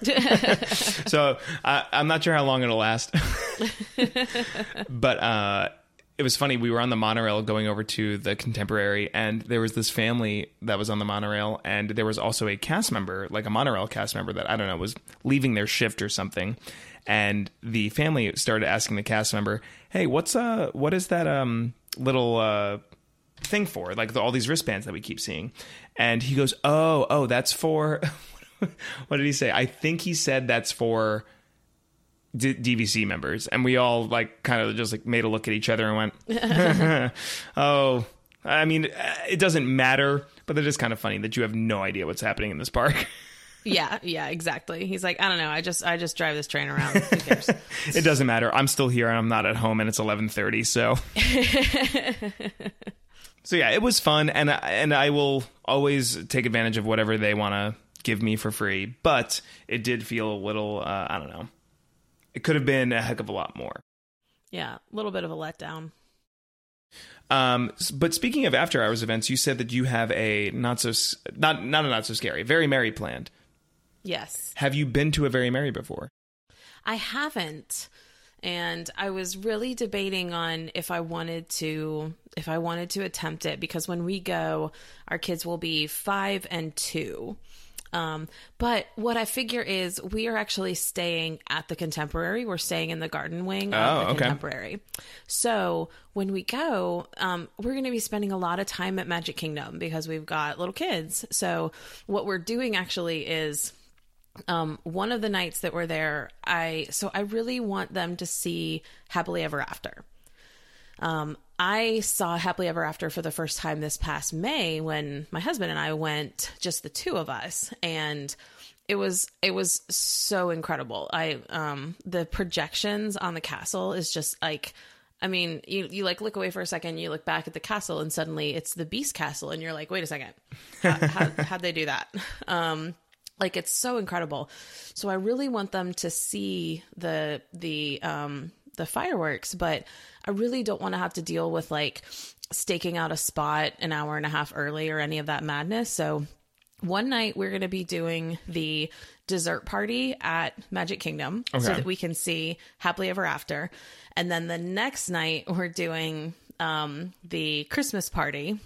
[LAUGHS] so uh, I'm not sure how long it'll last. [LAUGHS] but uh, it was funny. We were on the monorail going over to the Contemporary, and there was this family that was on the monorail, and there was also a cast member, like a monorail cast member, that I don't know was leaving their shift or something. And the family started asking the cast member, "Hey, what's uh, what is that um little uh?" thing for like the, all these wristbands that we keep seeing and he goes oh oh that's for [LAUGHS] what did he say i think he said that's for D- dvc members and we all like kind of just like made a look at each other and went [LAUGHS] oh i mean uh, it doesn't matter but it is kind of funny that you have no idea what's happening in this park [LAUGHS] Yeah, yeah, exactly. He's like, I don't know. I just, I just drive this train around. Who cares? it doesn't matter i'm still here and i'm not at home and it's 11.30 so so yeah it was fun and I- and i will always take advantage of whatever they want to give me for free but it did feel a little uh, i don't know it could have been a heck of a lot more yeah, a little bit of a letdown. um but speaking of after hours events you said that you have a not so not not a not so scary very merry planned Yes, have you been to a very merry before I haven't. And I was really debating on if I wanted to if I wanted to attempt it because when we go, our kids will be five and two. Um, but what I figure is we are actually staying at the Contemporary. We're staying in the garden wing Oh, of the okay. Contemporary. So when we go, um, we're going to be spending a lot of time at Magic Kingdom because we've got little kids. So what we're doing actually is um, one of the nights that we're there, I so I really want them to see Happily Ever After. Um, I saw Happily Ever After for the first time this past May when my husband and I went, just the two of us, and it was it was so incredible. I um the projections on the castle is just like I mean, you you like look away for a second, you look back at the castle, and suddenly it's the Beast Castle, and you're like, wait a second, how, [LAUGHS] how, how'd they do that? Um, like it's so incredible. So I really want them to see the the um the fireworks, but I really don't want to have to deal with like staking out a spot an hour and a half early or any of that madness. So one night we're going to be doing the dessert party at Magic Kingdom so that we can see Happily Ever After. And then the next night we're doing um, the Christmas party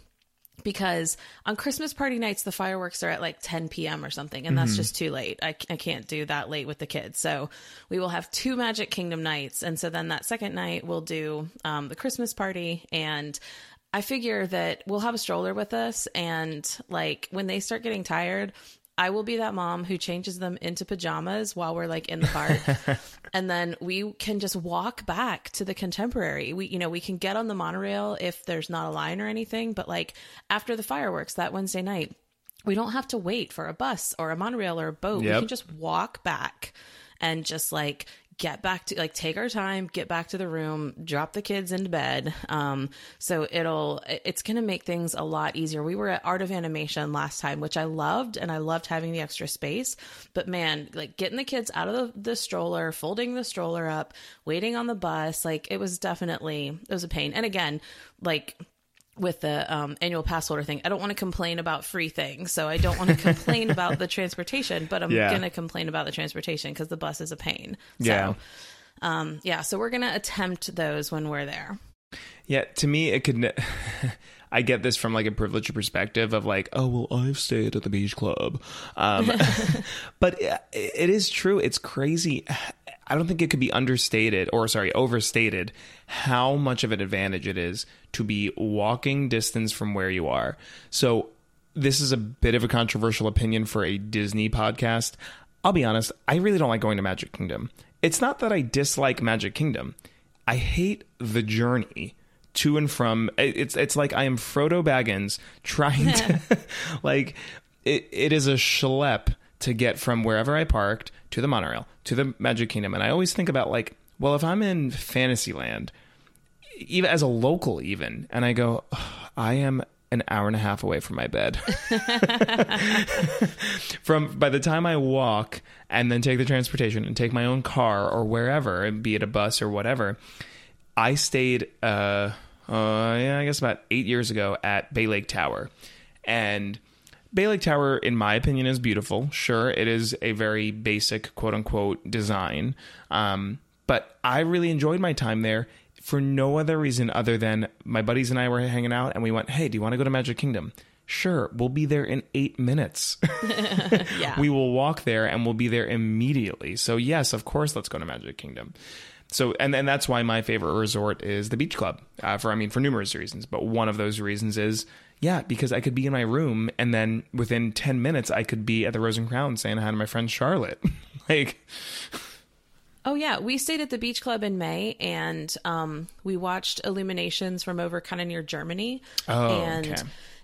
because on Christmas party nights the fireworks are at like 10 p.m. or something, and that's just too late. I, I can't do that late with the kids. So we will have two Magic Kingdom nights, and so then that second night we'll do um, the Christmas party and. I figure that we'll have a stroller with us, and like when they start getting tired, I will be that mom who changes them into pajamas while we're like in the park. [LAUGHS] and then we can just walk back to the contemporary. We, you know, we can get on the monorail if there's not a line or anything, but like after the fireworks that Wednesday night, we don't have to wait for a bus or a monorail or a boat. We can just walk back and just like get back to like take our time, get back to the room, drop the kids into bed. Um, so it'll it's gonna make things a lot easier. We were at Art of Animation last time, which I loved, and I loved having the extra space. But man, like getting the kids out of the, the stroller, folding the stroller up, waiting on the bus, like it was definitely it was a pain. And again, like with the um, annual pass holder thing, I don't want to complain about free things. So I don't want to [LAUGHS] complain about the transportation, but I'm Yeah. going to complain about the transportation because the bus is a pain. Yeah. So, um, yeah. So we're going to attempt those when we're there. Yeah, to me, it could. [LAUGHS] I get this from like a privileged perspective of like, oh well, I've stayed at the beach club, um, [LAUGHS] but it it is true. It's crazy. I don't think it could be understated or sorry, overstated how much of an advantage it is to be walking distance from where you are. So this is a bit of a controversial opinion for a Disney podcast. I'll be honest, I really don't like going to Magic Kingdom. It's not that I dislike Magic Kingdom. I hate the journey to and from it's it's like I am Frodo Baggins trying to [LAUGHS] like it, it is a schlep to get from wherever I parked to the monorail to the Magic Kingdom and I always think about like well if I'm in Fantasyland even as a local even and I go "Ugh, I am an hour and a half away from my bed. [LAUGHS] from by the time I walk and then take the transportation and take my own car or wherever, be it a bus or whatever, I stayed uh, uh yeah, I guess about 8 years ago at Bay Lake Tower. And Bay Lake Tower, in my opinion, is beautiful. Sure, it is a very basic, quote unquote, design. Um, but I really enjoyed my time there for no other reason other than my buddies and I were hanging out and we went, hey, do you want to go to Magic Kingdom? Sure, we'll be there in eight minutes. [LAUGHS] [LAUGHS] Yeah. we will walk there and we'll be there immediately. So, yes, of course, let's go to Magic Kingdom. So, and, and that's why my favorite resort is the Beach Club, uh, for, I mean, for numerous reasons. But one of those reasons is, yeah, because I could be in my room and then within 10 minutes, I could be at the Rose and Crown saying hi to my friend Charlotte. [LAUGHS] like, Oh yeah, we stayed at the beach club in May, and um, we watched illuminations from over kind of near Germany. Oh, and okay.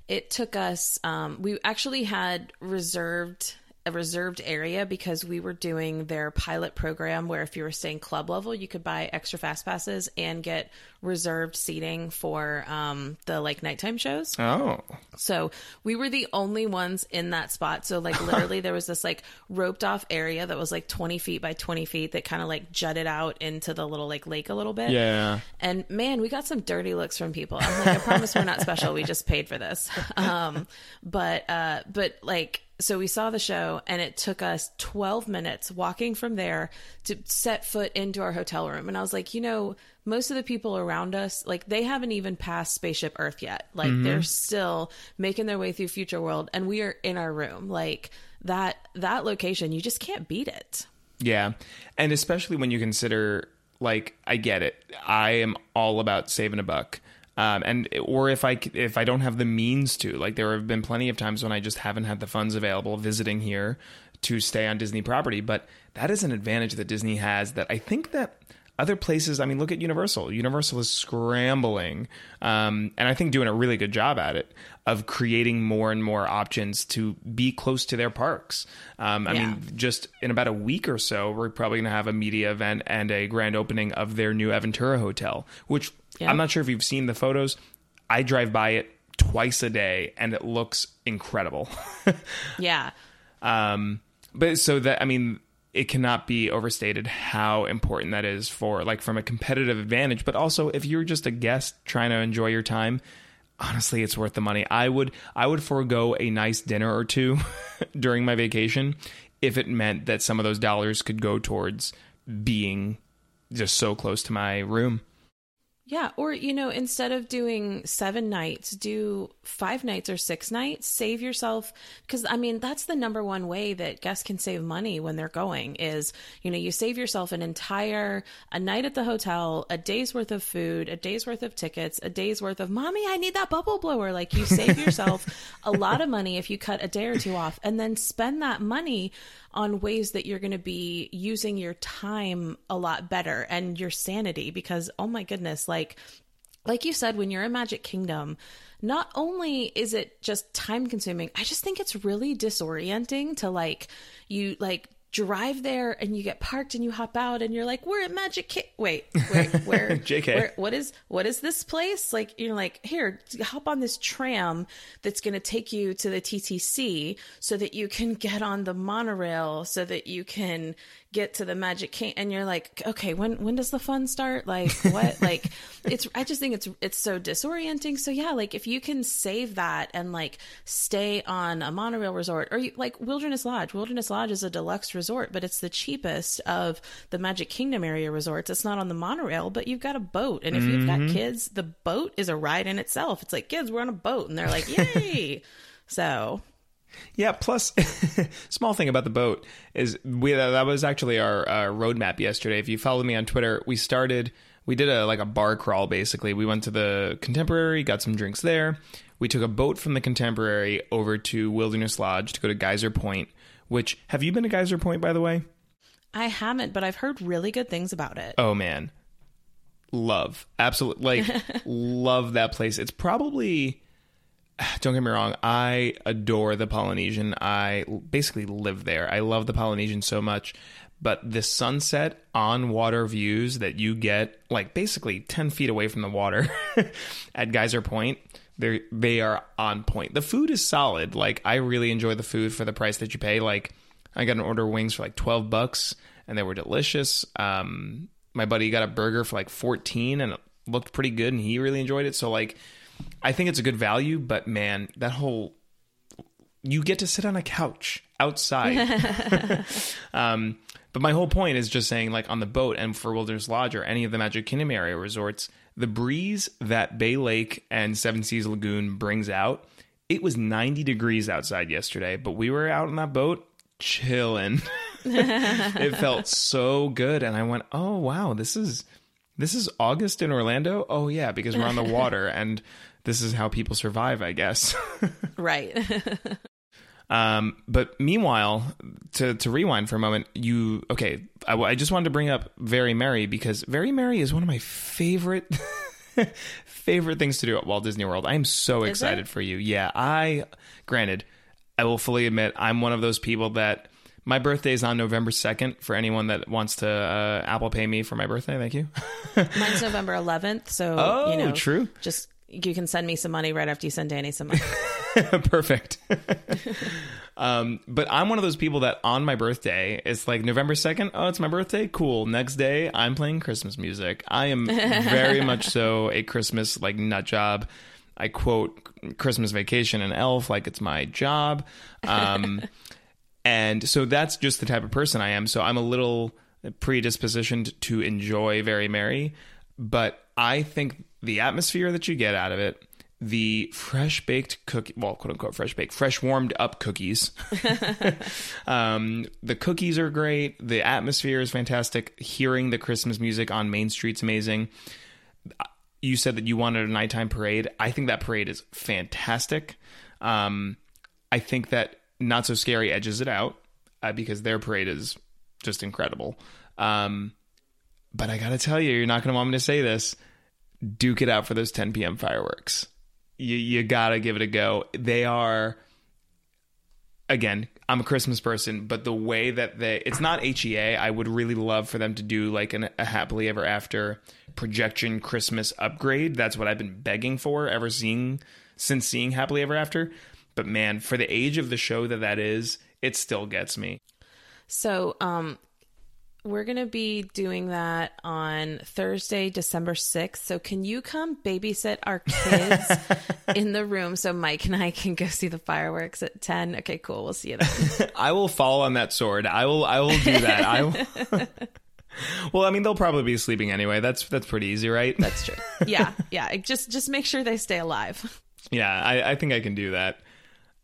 it took us. Um, we actually had reserved a reserved area because we were doing their pilot program where if you were staying club level, you could buy extra fast passes and get reserved seating for um, the like nighttime shows. oh, So we were the only ones in that spot. So like [LAUGHS] literally there was this like roped off area that was like 20 feet by 20 feet that kind of like jutted out into the little like lake a little bit. yeah. And man, we got some dirty looks from people. I'm like, I promise we're not special. We just paid for this. [LAUGHS] Um, but, uh, but like, so we saw the show and it took us 12 minutes walking from there to set foot into our hotel room. And I was like, you know, most of the people around us, like they haven't even passed Spaceship Earth yet. Like mm-hmm. they're still making their way through Future World and we are in our room. Like that, that location, you just can't beat it. Yeah. And especially when you consider like I get it. I am all about saving a buck. Um, and or if I if I don't have the means to, like there have been plenty of times when I just haven't had the funds available visiting here to stay on Disney property, but that is an advantage that Disney has that I think that other places, I mean, look at Universal. Universal is scrambling, um, and I think doing a really good job at it of creating more and more options to be close to their parks. Um, I Yeah. mean, just in about a week or so, we're probably going to have a media event and a grand opening of their new Aventura Hotel, which Yeah. I'm not sure if you've seen the photos. I drive by it twice a day, and it looks incredible. [LAUGHS] Yeah. Um, but so that I mean, it cannot be overstated how important that is for like from a competitive advantage, but also if you're just a guest trying to enjoy your time. Honestly, it's worth the money. I would I would forego a nice dinner or two [LAUGHS] during my vacation if it meant that some of those dollars could go towards being just so close to my room. Yeah, or you know, instead of doing seven nights, do five nights or six nights. Save yourself because I mean that's the number one way that guests can save money when they're going is you know you save yourself an entire a night at the hotel, a day's worth of food, a day's worth of tickets, a day's worth of mommy, I need that bubble blower. Like you save [LAUGHS] yourself a lot of money if you cut a day or two off, and then spend that money on ways that you're going to be using your time a lot better and your sanity because oh my goodness like like you said when you're in magic kingdom not only is it just time consuming i just think it's really disorienting to like you like drive there and you get parked and you hop out and you're like we're at magic Ki- wait wait where [LAUGHS] JK. where what is what is this place like you're like here hop on this tram that's going to take you to the ttc so that you can get on the monorail so that you can get to the magic king and you're like okay when when does the fun start? Like what? [LAUGHS] Like it's i just think it's it's so disorienting. So yeah like if you can save that and like stay on a monorail resort or you, like wilderness lodge. Wilderness lodge is a deluxe resort but it's the cheapest of the magic kingdom area resorts. It's not on the monorail but you've got a boat. And if you've got mm-hmm. kids the boat is a ride in itself. It's like kids we're on a boat. And they're like yay! [LAUGHS] So Yeah. Plus, [LAUGHS] small thing about the boat is we that was actually our uh, roadmap yesterday. If you followed me on Twitter, we started. We did a like a bar crawl basically. We went to the Contemporary, got some drinks there. We took a boat from the Contemporary over to Wilderness Lodge to go to Geyser Point. Which have you been to Geyser Point by the way? i haven't but i've heard really good things about it Oh man, love absolutely like [LAUGHS] love that place. It's probably [SIGHS] don't get me wrong. I adore the Polynesian. I basically live there. I love the Polynesian so much. But the sunset on water views that you get, like basically 10 feet away from the water [LAUGHS] at Geyser Point, they are on point. The food is solid. Like I really enjoy the food for the price that you pay. Like I got an order of wings for like twelve bucks, and they were delicious. Um, my buddy got a burger for like fourteen, and it looked pretty good, and he really enjoyed it. So like, I think it's a good value. But man, that whole you get to sit on a couch outside. [LAUGHS] um, but my whole point is just saying, like on the boat and for Wilderness Lodge or any of the Magic Kingdom area resorts, the breeze that Bay Lake and Seven Seas Lagoon brings out. It was 90 degrees outside yesterday, but we were out on that boat chilling. [LAUGHS] it felt so good, and I went, "Oh wow, this is this is August in Orlando." Oh yeah, because we're on the [LAUGHS] water, and this is how people survive, I guess. [LAUGHS] right. [LAUGHS] Um, but meanwhile, to to rewind for a moment, you okay? I, I just wanted to bring up Very Merry because Very Merry is one of my favorite favorite things to do at Walt Disney World. I am so excited for you. Yeah, I granted, I will fully admit I'm one of those people that my birthday is on November second. For anyone that wants to uh, Apple Pay me for my birthday, thank you. [LAUGHS] Mine's November 11th, so Oh, you know, true. Just you can send me some money right after you send Danny some money. [LAUGHS] [LAUGHS] Perfect. um, but I'm one of those people that on my birthday, it's like November 2nd. Oh, it's my birthday. Cool. Next day, I'm playing Christmas music. I am very much so a Christmas like nut job. I quote Christmas vacation and elf like it's my job. Um, and so that's just the type of person I am. So I'm a little predispositioned to enjoy Very Merry, but I think the atmosphere that you get out of it, the fresh baked cookie, well, quote unquote, fresh baked, fresh warmed up cookies. [LAUGHS] um, the cookies are great. The atmosphere is fantastic. Hearing the Christmas music on Main Street's amazing. You said that you wanted a nighttime parade. I think that parade is fantastic. Um, I think that Not So Scary edges it out uh, because their parade is just incredible. Um, but I gotta tell you, you're not gonna want me to say this. Duke it out for those 10 p.m. fireworks. You you gotta give it a go. They are again. I'm a Christmas person, but the way that they it's not HEA. I would really love for them to do like an, a happily ever after projection Christmas upgrade. That's what I've been begging for ever seeing since seeing happily ever after. But man, for the age of the show that that is, it still gets me. So, um, we're going to be doing that on Thursday, December 6th. So, can you come babysit our kids [LAUGHS] in the room so Mike and I can go see the fireworks at 10? Okay, cool. We'll see you then. [LAUGHS] I will fall on that sword. I will. I will do that. I. Will... [LAUGHS] well, I mean, they'll probably be sleeping anyway. That's that's pretty easy, right? That's true. Yeah, yeah. Just just make sure they stay alive. yeah, I, I think I can do that.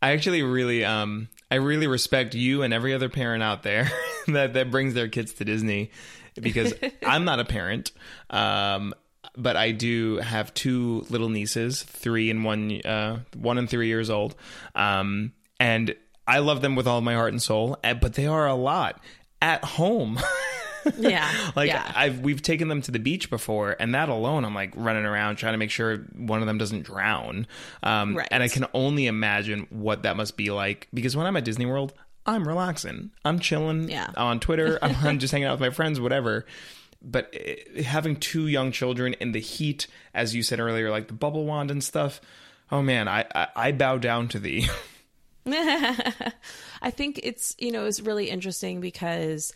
I actually really, um, I really respect you and every other parent out there [LAUGHS] that that brings their kids to Disney, because [LAUGHS] I'm not a parent. Um, but I do have two little nieces, three and one, uh, one and three years old. Um, and I love them with all my heart and soul, eh, but they are a lot at home. [LAUGHS] [LAUGHS] Yeah. like yeah. I've we've taken them to the beach before, and that alone, I'm like running around trying to make sure one of them doesn't drown. Um, Right. And I can only imagine what that must be like because when I'm at Disney World, I'm relaxing, I'm chilling, Yeah. On Twitter, [LAUGHS] I'm, I'm just hanging out with my friends, whatever. But eh, having two young children in the heat, as you said earlier, like the bubble wand and stuff. Oh man, I I, I bow down to thee. [LAUGHS] I think it's, you know, it's really interesting because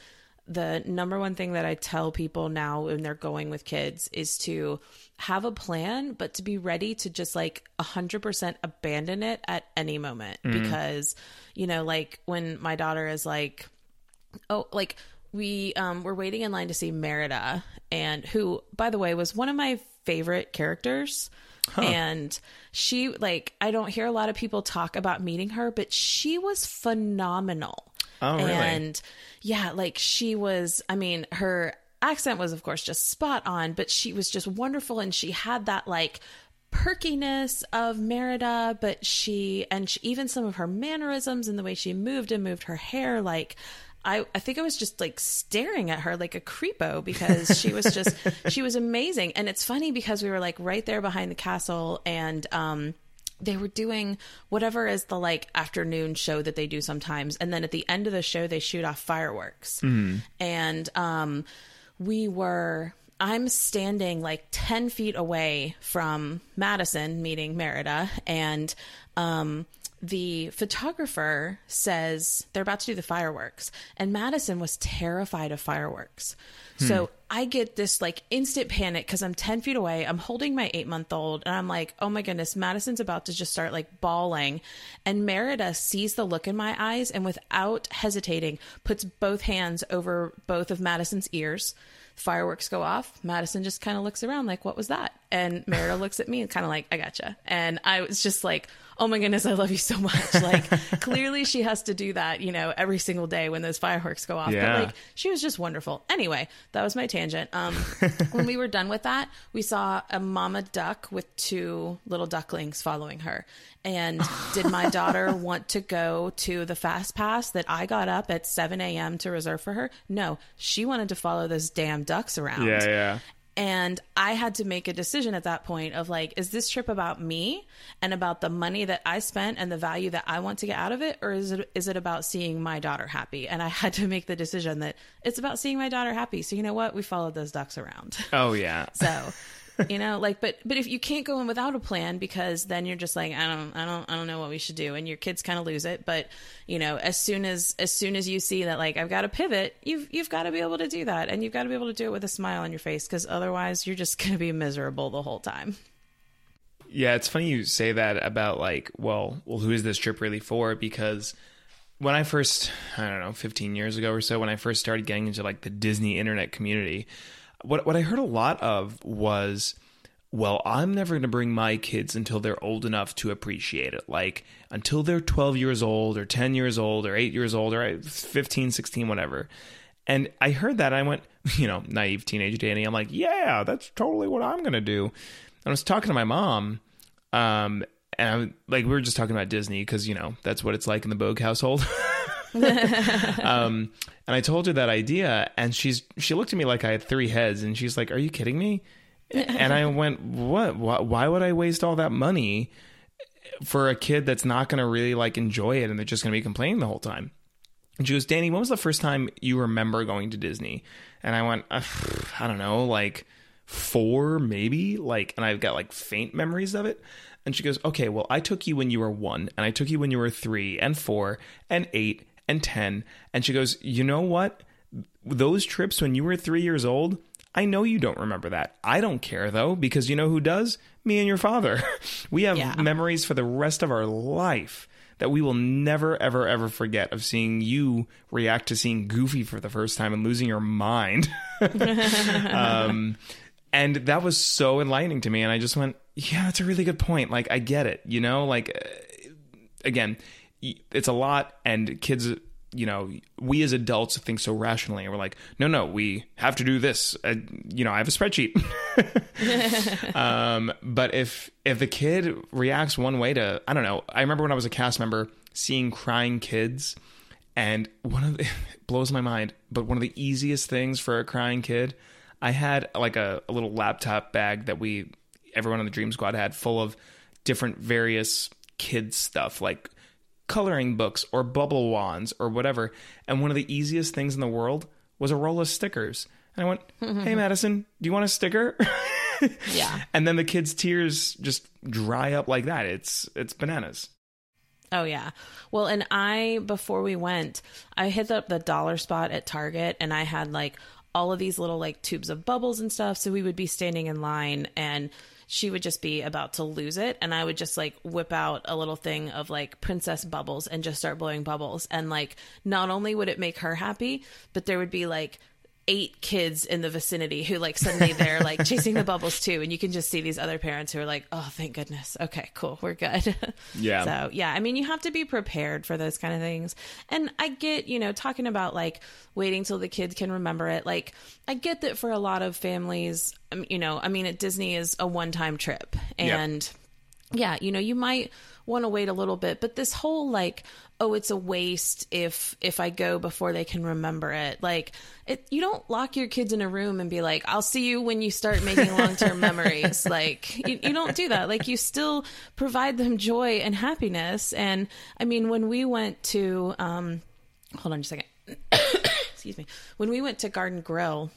the number one thing that I tell people now when they're going with kids is to have a plan, but to be ready to just like 100% abandon it at any moment. Because, you know, like when my daughter is like, oh, like we um, were waiting in line to see Merida, and who, by the way, was one of my favorite characters. And she, like, I don't hear a lot of people talk about meeting her, but she was phenomenal. Oh, really? And yeah, like she was, I mean, her accent was, of course, just spot on, but she was just wonderful. And she had that, like, perkiness of Merida, but she, and she, even some of her mannerisms and the way she moved and moved her hair, like, I, I think I was just like staring at her like a creepo because she was just [LAUGHS] she was amazing and it's funny because we were like right there behind the castle and um they were doing whatever is the like afternoon show that they do sometimes and then at the end of the show they shoot off fireworks. And um we were I'm standing like 10 feet away from Madison meeting Merida, and um, the photographer says they're about to do the fireworks, and Madison was terrified of fireworks. So hmm. I get this like instant panic because I'm 10 feet away. I'm holding my eight month old, and I'm like, oh my goodness, Madison's about to just start like bawling. And Merida sees the look in my eyes and without hesitating puts both hands over both of Madison's ears. Fireworks go off. Madison just kind of looks around like, what was that? And Merida looks at me and kind of like, I gotcha. And I was just like, oh my goodness, I love you so [LAUGHS] much. Like, clearly she has to do that, you know, every single day when those fireworks go off. Yeah. But like, she was just wonderful. Anyway, that was my tangent. Um, [LAUGHS] when we were done with that, we saw a mama duck with two little ducklings following her. And did my [LAUGHS] daughter want to go to the fast pass that I got up at 7 a.m. to reserve for her? No, she wanted to follow those damn ducks around. Yeah, yeah. And I had to make a decision at that point of like, is this trip about me and about the money that I spent and the value that I want to get out of it, or is it is it about seeing my daughter happy? And I [LAUGHS] had to make the decision that it's about seeing my daughter happy. So you know what? We followed those ducks around. Oh yeah. So [LAUGHS] [LAUGHS] you know like but but if you can't go in without a plan because then you're just like i don't i don't i don't know what we should do. And your kids kind of lose it. But you know as soon as as soon as you see that like i've got to pivot you've you've got to be able to do that. And you've got to be able to do it with a smile on your face because otherwise you're just going to be miserable the whole time. Yeah, it's funny you say that about like, well, well, who is this trip really for? Because when I first, I don't know, 15 years ago or so, when I first started getting into like the Disney internet community, what what I heard a lot of was, well, I'm never going to bring my kids until they're old enough to appreciate it. Like until they're 12 years old or 10 years old or 8 years old or 15, 16, whatever. And I heard that I went, [LAUGHS] you know, naive teenage Danny. I'm like, yeah, that's totally what I'm going to do. And I was talking to my mom, um, and I, like we were just talking about Disney because you know that's what it's like in the Bogue household. [LAUGHS] [LAUGHS] um, and I told her that idea, and she's she looked at me like I had three heads, and she's like, "Are you kidding me?" and I went, "What? Why, why would I waste all that money for a kid that's not going to really like enjoy it, and they're just going to be complaining the whole time?" And she goes, "Danny, when was the first time you remember going to Disney?" And I went, "Uh, "I don't know, like." four maybe like and i've got like faint memories of it and she goes okay well i took you when you were one and i took you when you were three and four and eight and ten and she goes you know what? Those trips when you were three years old i know you don't remember that. I don't care though because you know who does? Me and your father. [LAUGHS] We have Yeah. memories for the rest of our life that we will never ever ever forget of seeing you react to seeing goofy for the first time and losing your mind. [LAUGHS] Um, and that was so enlightening to me and i just went yeah that's a really good point. Like i get it you know? Like uh, again it's a lot and kids you know we as adults think so rationally and we're like no no we have to do this. Uh, you know i have a spreadsheet. [LAUGHS] Um, but if if the kid reacts one way to i don't know i remember when i was a cast member seeing crying kids and one of the it [LAUGHS] blows my mind but one of the easiest things for a crying kid i had like a, a little laptop bag that we everyone on the dream squad had full of different various kids stuff like coloring books or bubble wands or whatever and one of the easiest things in the world was a roll of stickers. And i went [LAUGHS] hey madison do you want a sticker? [LAUGHS] Yeah. And then the kid's tears just dry up like that. It's it's bananas. Oh yeah. Well, and I before we went, I hit up the dollar spot at Target and I had like all of these little like tubes of bubbles and stuff, so we would be standing in line and she would just be about to lose it. And I would just like whip out a little thing of like princess bubbles and just start blowing bubbles. And like not only would it make her happy, but there would be like eight kids in the vicinity who like suddenly they're like [LAUGHS] chasing the bubbles too. And you can just see these other parents who are like oh thank goodness. Okay cool. We're good. [LAUGHS] Yeah. so yeah i mean you have to be prepared for those kind of things. And i get you know talking about like waiting till the kids can remember it like i get that for a lot of families um, you know i mean at disney is a one-time trip. Yeah. and yeah, you know, you might want to wait a little bit, but this whole like, oh, it's a waste if if I go before they can remember it. Like, it you don't lock your kids in a room and be like, I'll see you when you start making long term memories. [LAUGHS] Like, you, you don't do that. Like, you still provide them joy and happiness. And I mean, when we went to, um, hold on just a second. [COUGHS] Excuse me. When we went to Garden Grill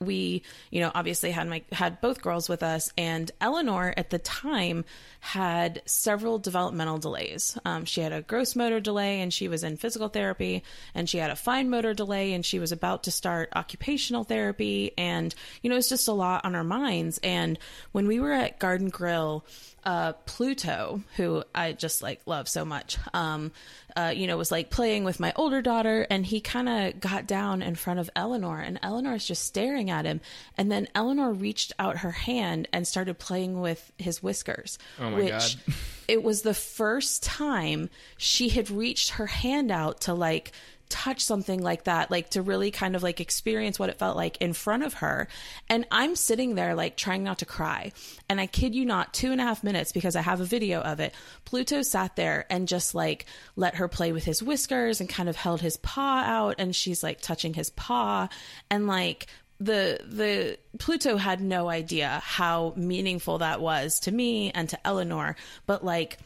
we, you know, obviously had my had both girls with us, and Eleanor at the time had several developmental delays. Um, she had a gross motor delay, and she was in physical therapy, and she had a fine motor delay, and she was about to start occupational therapy, and you know, it's just a lot on our minds. And when we were at Garden Grill uh, Pluto, who I just like love so much, um, uh, you know, was like playing with my older daughter, and he kind of got down in front of Eleanor, and Eleanor is just staring at him, and then Eleanor reached out her hand and started playing with his whiskers, Oh my which God. it was the first time she had reached her hand out to like touch something like that like to really kind of like experience what it felt like in front of her. And i'm sitting there like trying not to cry. And i kid you not two and a half minutes because i have a video of it pluto sat there and just like let her play with his whiskers and kind of held his paw out. And she's like touching his paw. And like the the Pluto had no idea how meaningful that was to me and to Eleanor, but like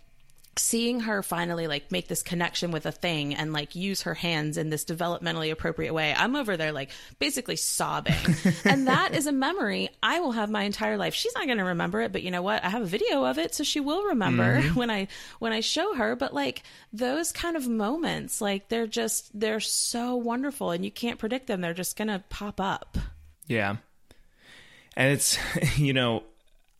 seeing her finally like make this connection with a thing and like use her hands in this developmentally appropriate way i'm over there like basically sobbing. [LAUGHS] And that is a memory i will have my entire life. She's not going to remember it but you know what? I have a video of it so she will remember mm-hmm. [LAUGHS] when i when i show her. But like those kind of moments like they're just they're so wonderful and you can't predict them. They're just going to pop up. Yeah. And it's, [LAUGHS] you know,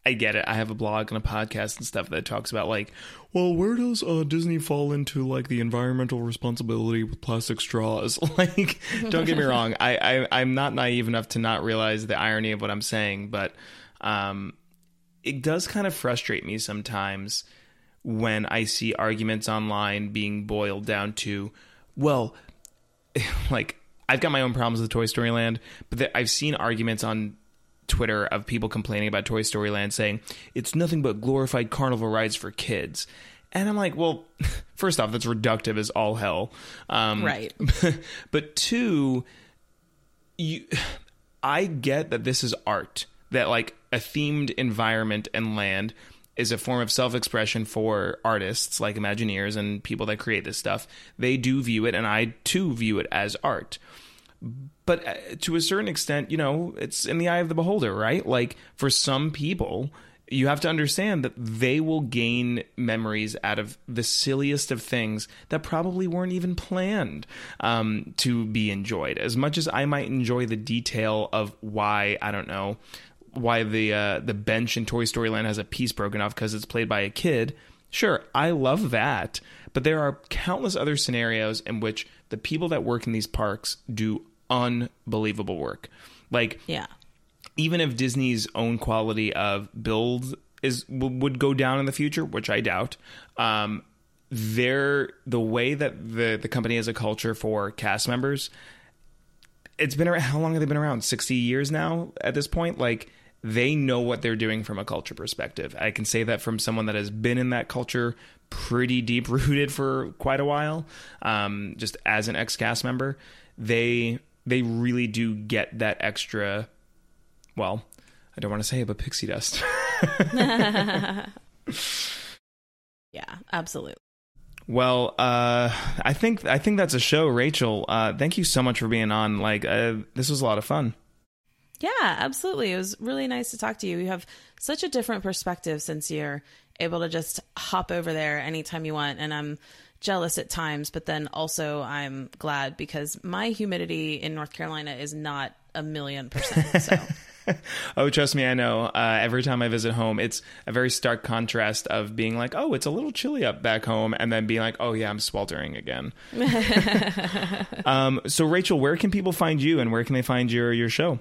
I get it. I have a blog and a podcast and stuff that talks about like, well, where does uh, Disney fall into like the environmental responsibility with plastic straws? [LAUGHS] like, don't get me [LAUGHS] wrong. I, I I'm not naive enough to not realize the irony of what I'm saying, but um, it does kind of frustrate me sometimes when I see arguments online being boiled down to, well, [LAUGHS] like I've got my own problems with Toy Story Land, but I've seen arguments on Twitter of people complaining about Toy Story Land saying it's nothing but glorified carnival rides for kids. And I'm like, well, [LAUGHS] first off, that's reductive as all hell. Um, Right. [LAUGHS] but two, you, [SIGHS] I get that this is art, that like a themed environment and land is a form of self-expression for artists like Imagineers and people that create this stuff. They do view it, and I too view it as art but uh, to a certain extent, you know, it's in the eye of the beholder, right? Like for some people, you have to understand that they will gain memories out of the silliest of things that probably weren't even planned um, to be enjoyed. As much as I might enjoy the detail of why, I don't know, why the uh, the bench in Toy Story Land has a piece broken off because it's played by a kid. Sure, I love that, but there are countless other scenarios in which the people that work in these parks do unbelievable work. Like yeah even if Disney's own quality of build is w- would go down in the future, which I doubt, um, their the way that the the company has a culture for cast members, it's been around. How long have they been around? Sixty years now. At this point, like they know what they're doing from a culture perspective. I can say that from someone that has been in that culture pretty deep rooted for quite a while. Um, just as an ex cast member, they they really do get that extra well, I don't want to say it, but pixie dust. [LAUGHS] [LAUGHS] yeah absolutely well, uh, I think I think that's a show, Rachel. Uh, thank you so much for being on. Like, uh, this was a lot of fun. Yeah, absolutely. It was really nice to talk to you. You have such a different perspective since you're able to just hop over there anytime you want. And I'm jealous at times, but then also I'm glad because my humidity in North Carolina is not a million percent. So [LAUGHS] oh, trust me, I know. Uh, every time I visit home, it's a very stark contrast of being like, oh, it's a little chilly up back home, and then being like, oh, yeah, I'm sweltering again. [LAUGHS] um, so, Rachel, where can people find you and where can they find your, your show?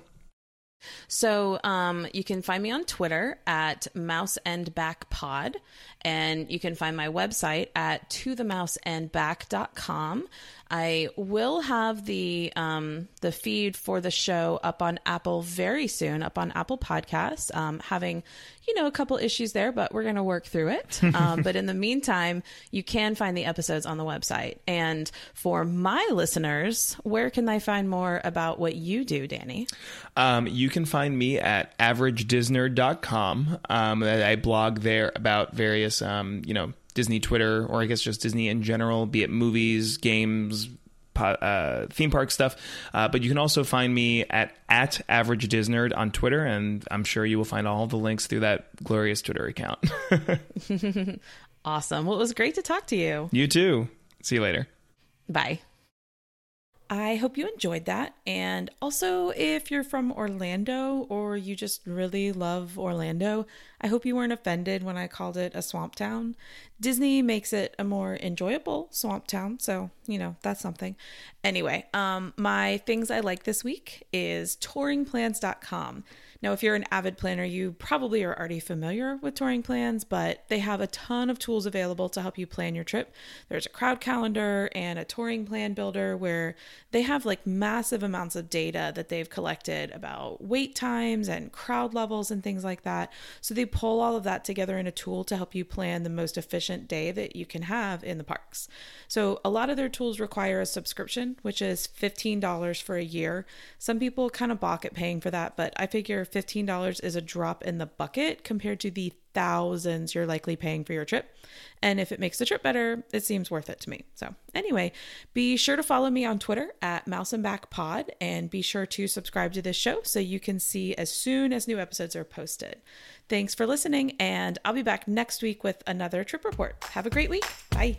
So um, you can find me on Twitter at Mouse and Back Pod, and you can find my website at tothemouseandback.com. I will have the um, the feed for the show up on Apple very soon, up on Apple Podcasts. Um, having you know a couple issues there, but we're going to work through it. [LAUGHS] Um, but in the meantime, you can find the episodes on the website. And for my listeners, where can they find more about what you do, Danny? Um, you can find me at averagedisnerd.com. Um, I blog there about various, um, you know, Disney Twitter, or I guess just Disney in general, be it movies, games, uh, theme park stuff. Uh, but you can also find me at at Average Disnerd on Twitter, and I'm sure you will find all the links through that glorious Twitter account. [LAUGHS] [LAUGHS] awesome. Well, it was great to talk to you. You too. See you later. Bye. I hope you enjoyed that. And also, if you're from Orlando or you just really love Orlando, I hope you weren't offended when I called it a swamp town. Disney makes it a more enjoyable swamp town, so, you know, that's something. Anyway, um, my things I like this week is touringplans.com. Now, if you're an avid planner, you probably are already familiar with touring plans, but they have a ton of tools available to help you plan your trip. There's a crowd calendar and a touring plan builder where they have like massive amounts of data that they've collected about wait times and crowd levels and things like that. So they pull all of that together in a tool to help you plan the most efficient day that you can have in the parks. So a lot of their tools require a subscription, which is $15 for a year. Some people kind of balk at paying for that, but I figure $15 is a drop in the bucket compared to the thousands you're likely paying for your trip. And if it makes the trip better, it seems worth it to me. So, anyway, be sure to follow me on Twitter at Mouse and Back Pod and be sure to subscribe to this show so you can see as soon as new episodes are posted. Thanks for listening, and I'll be back next week with another trip report. Have a great week. Bye.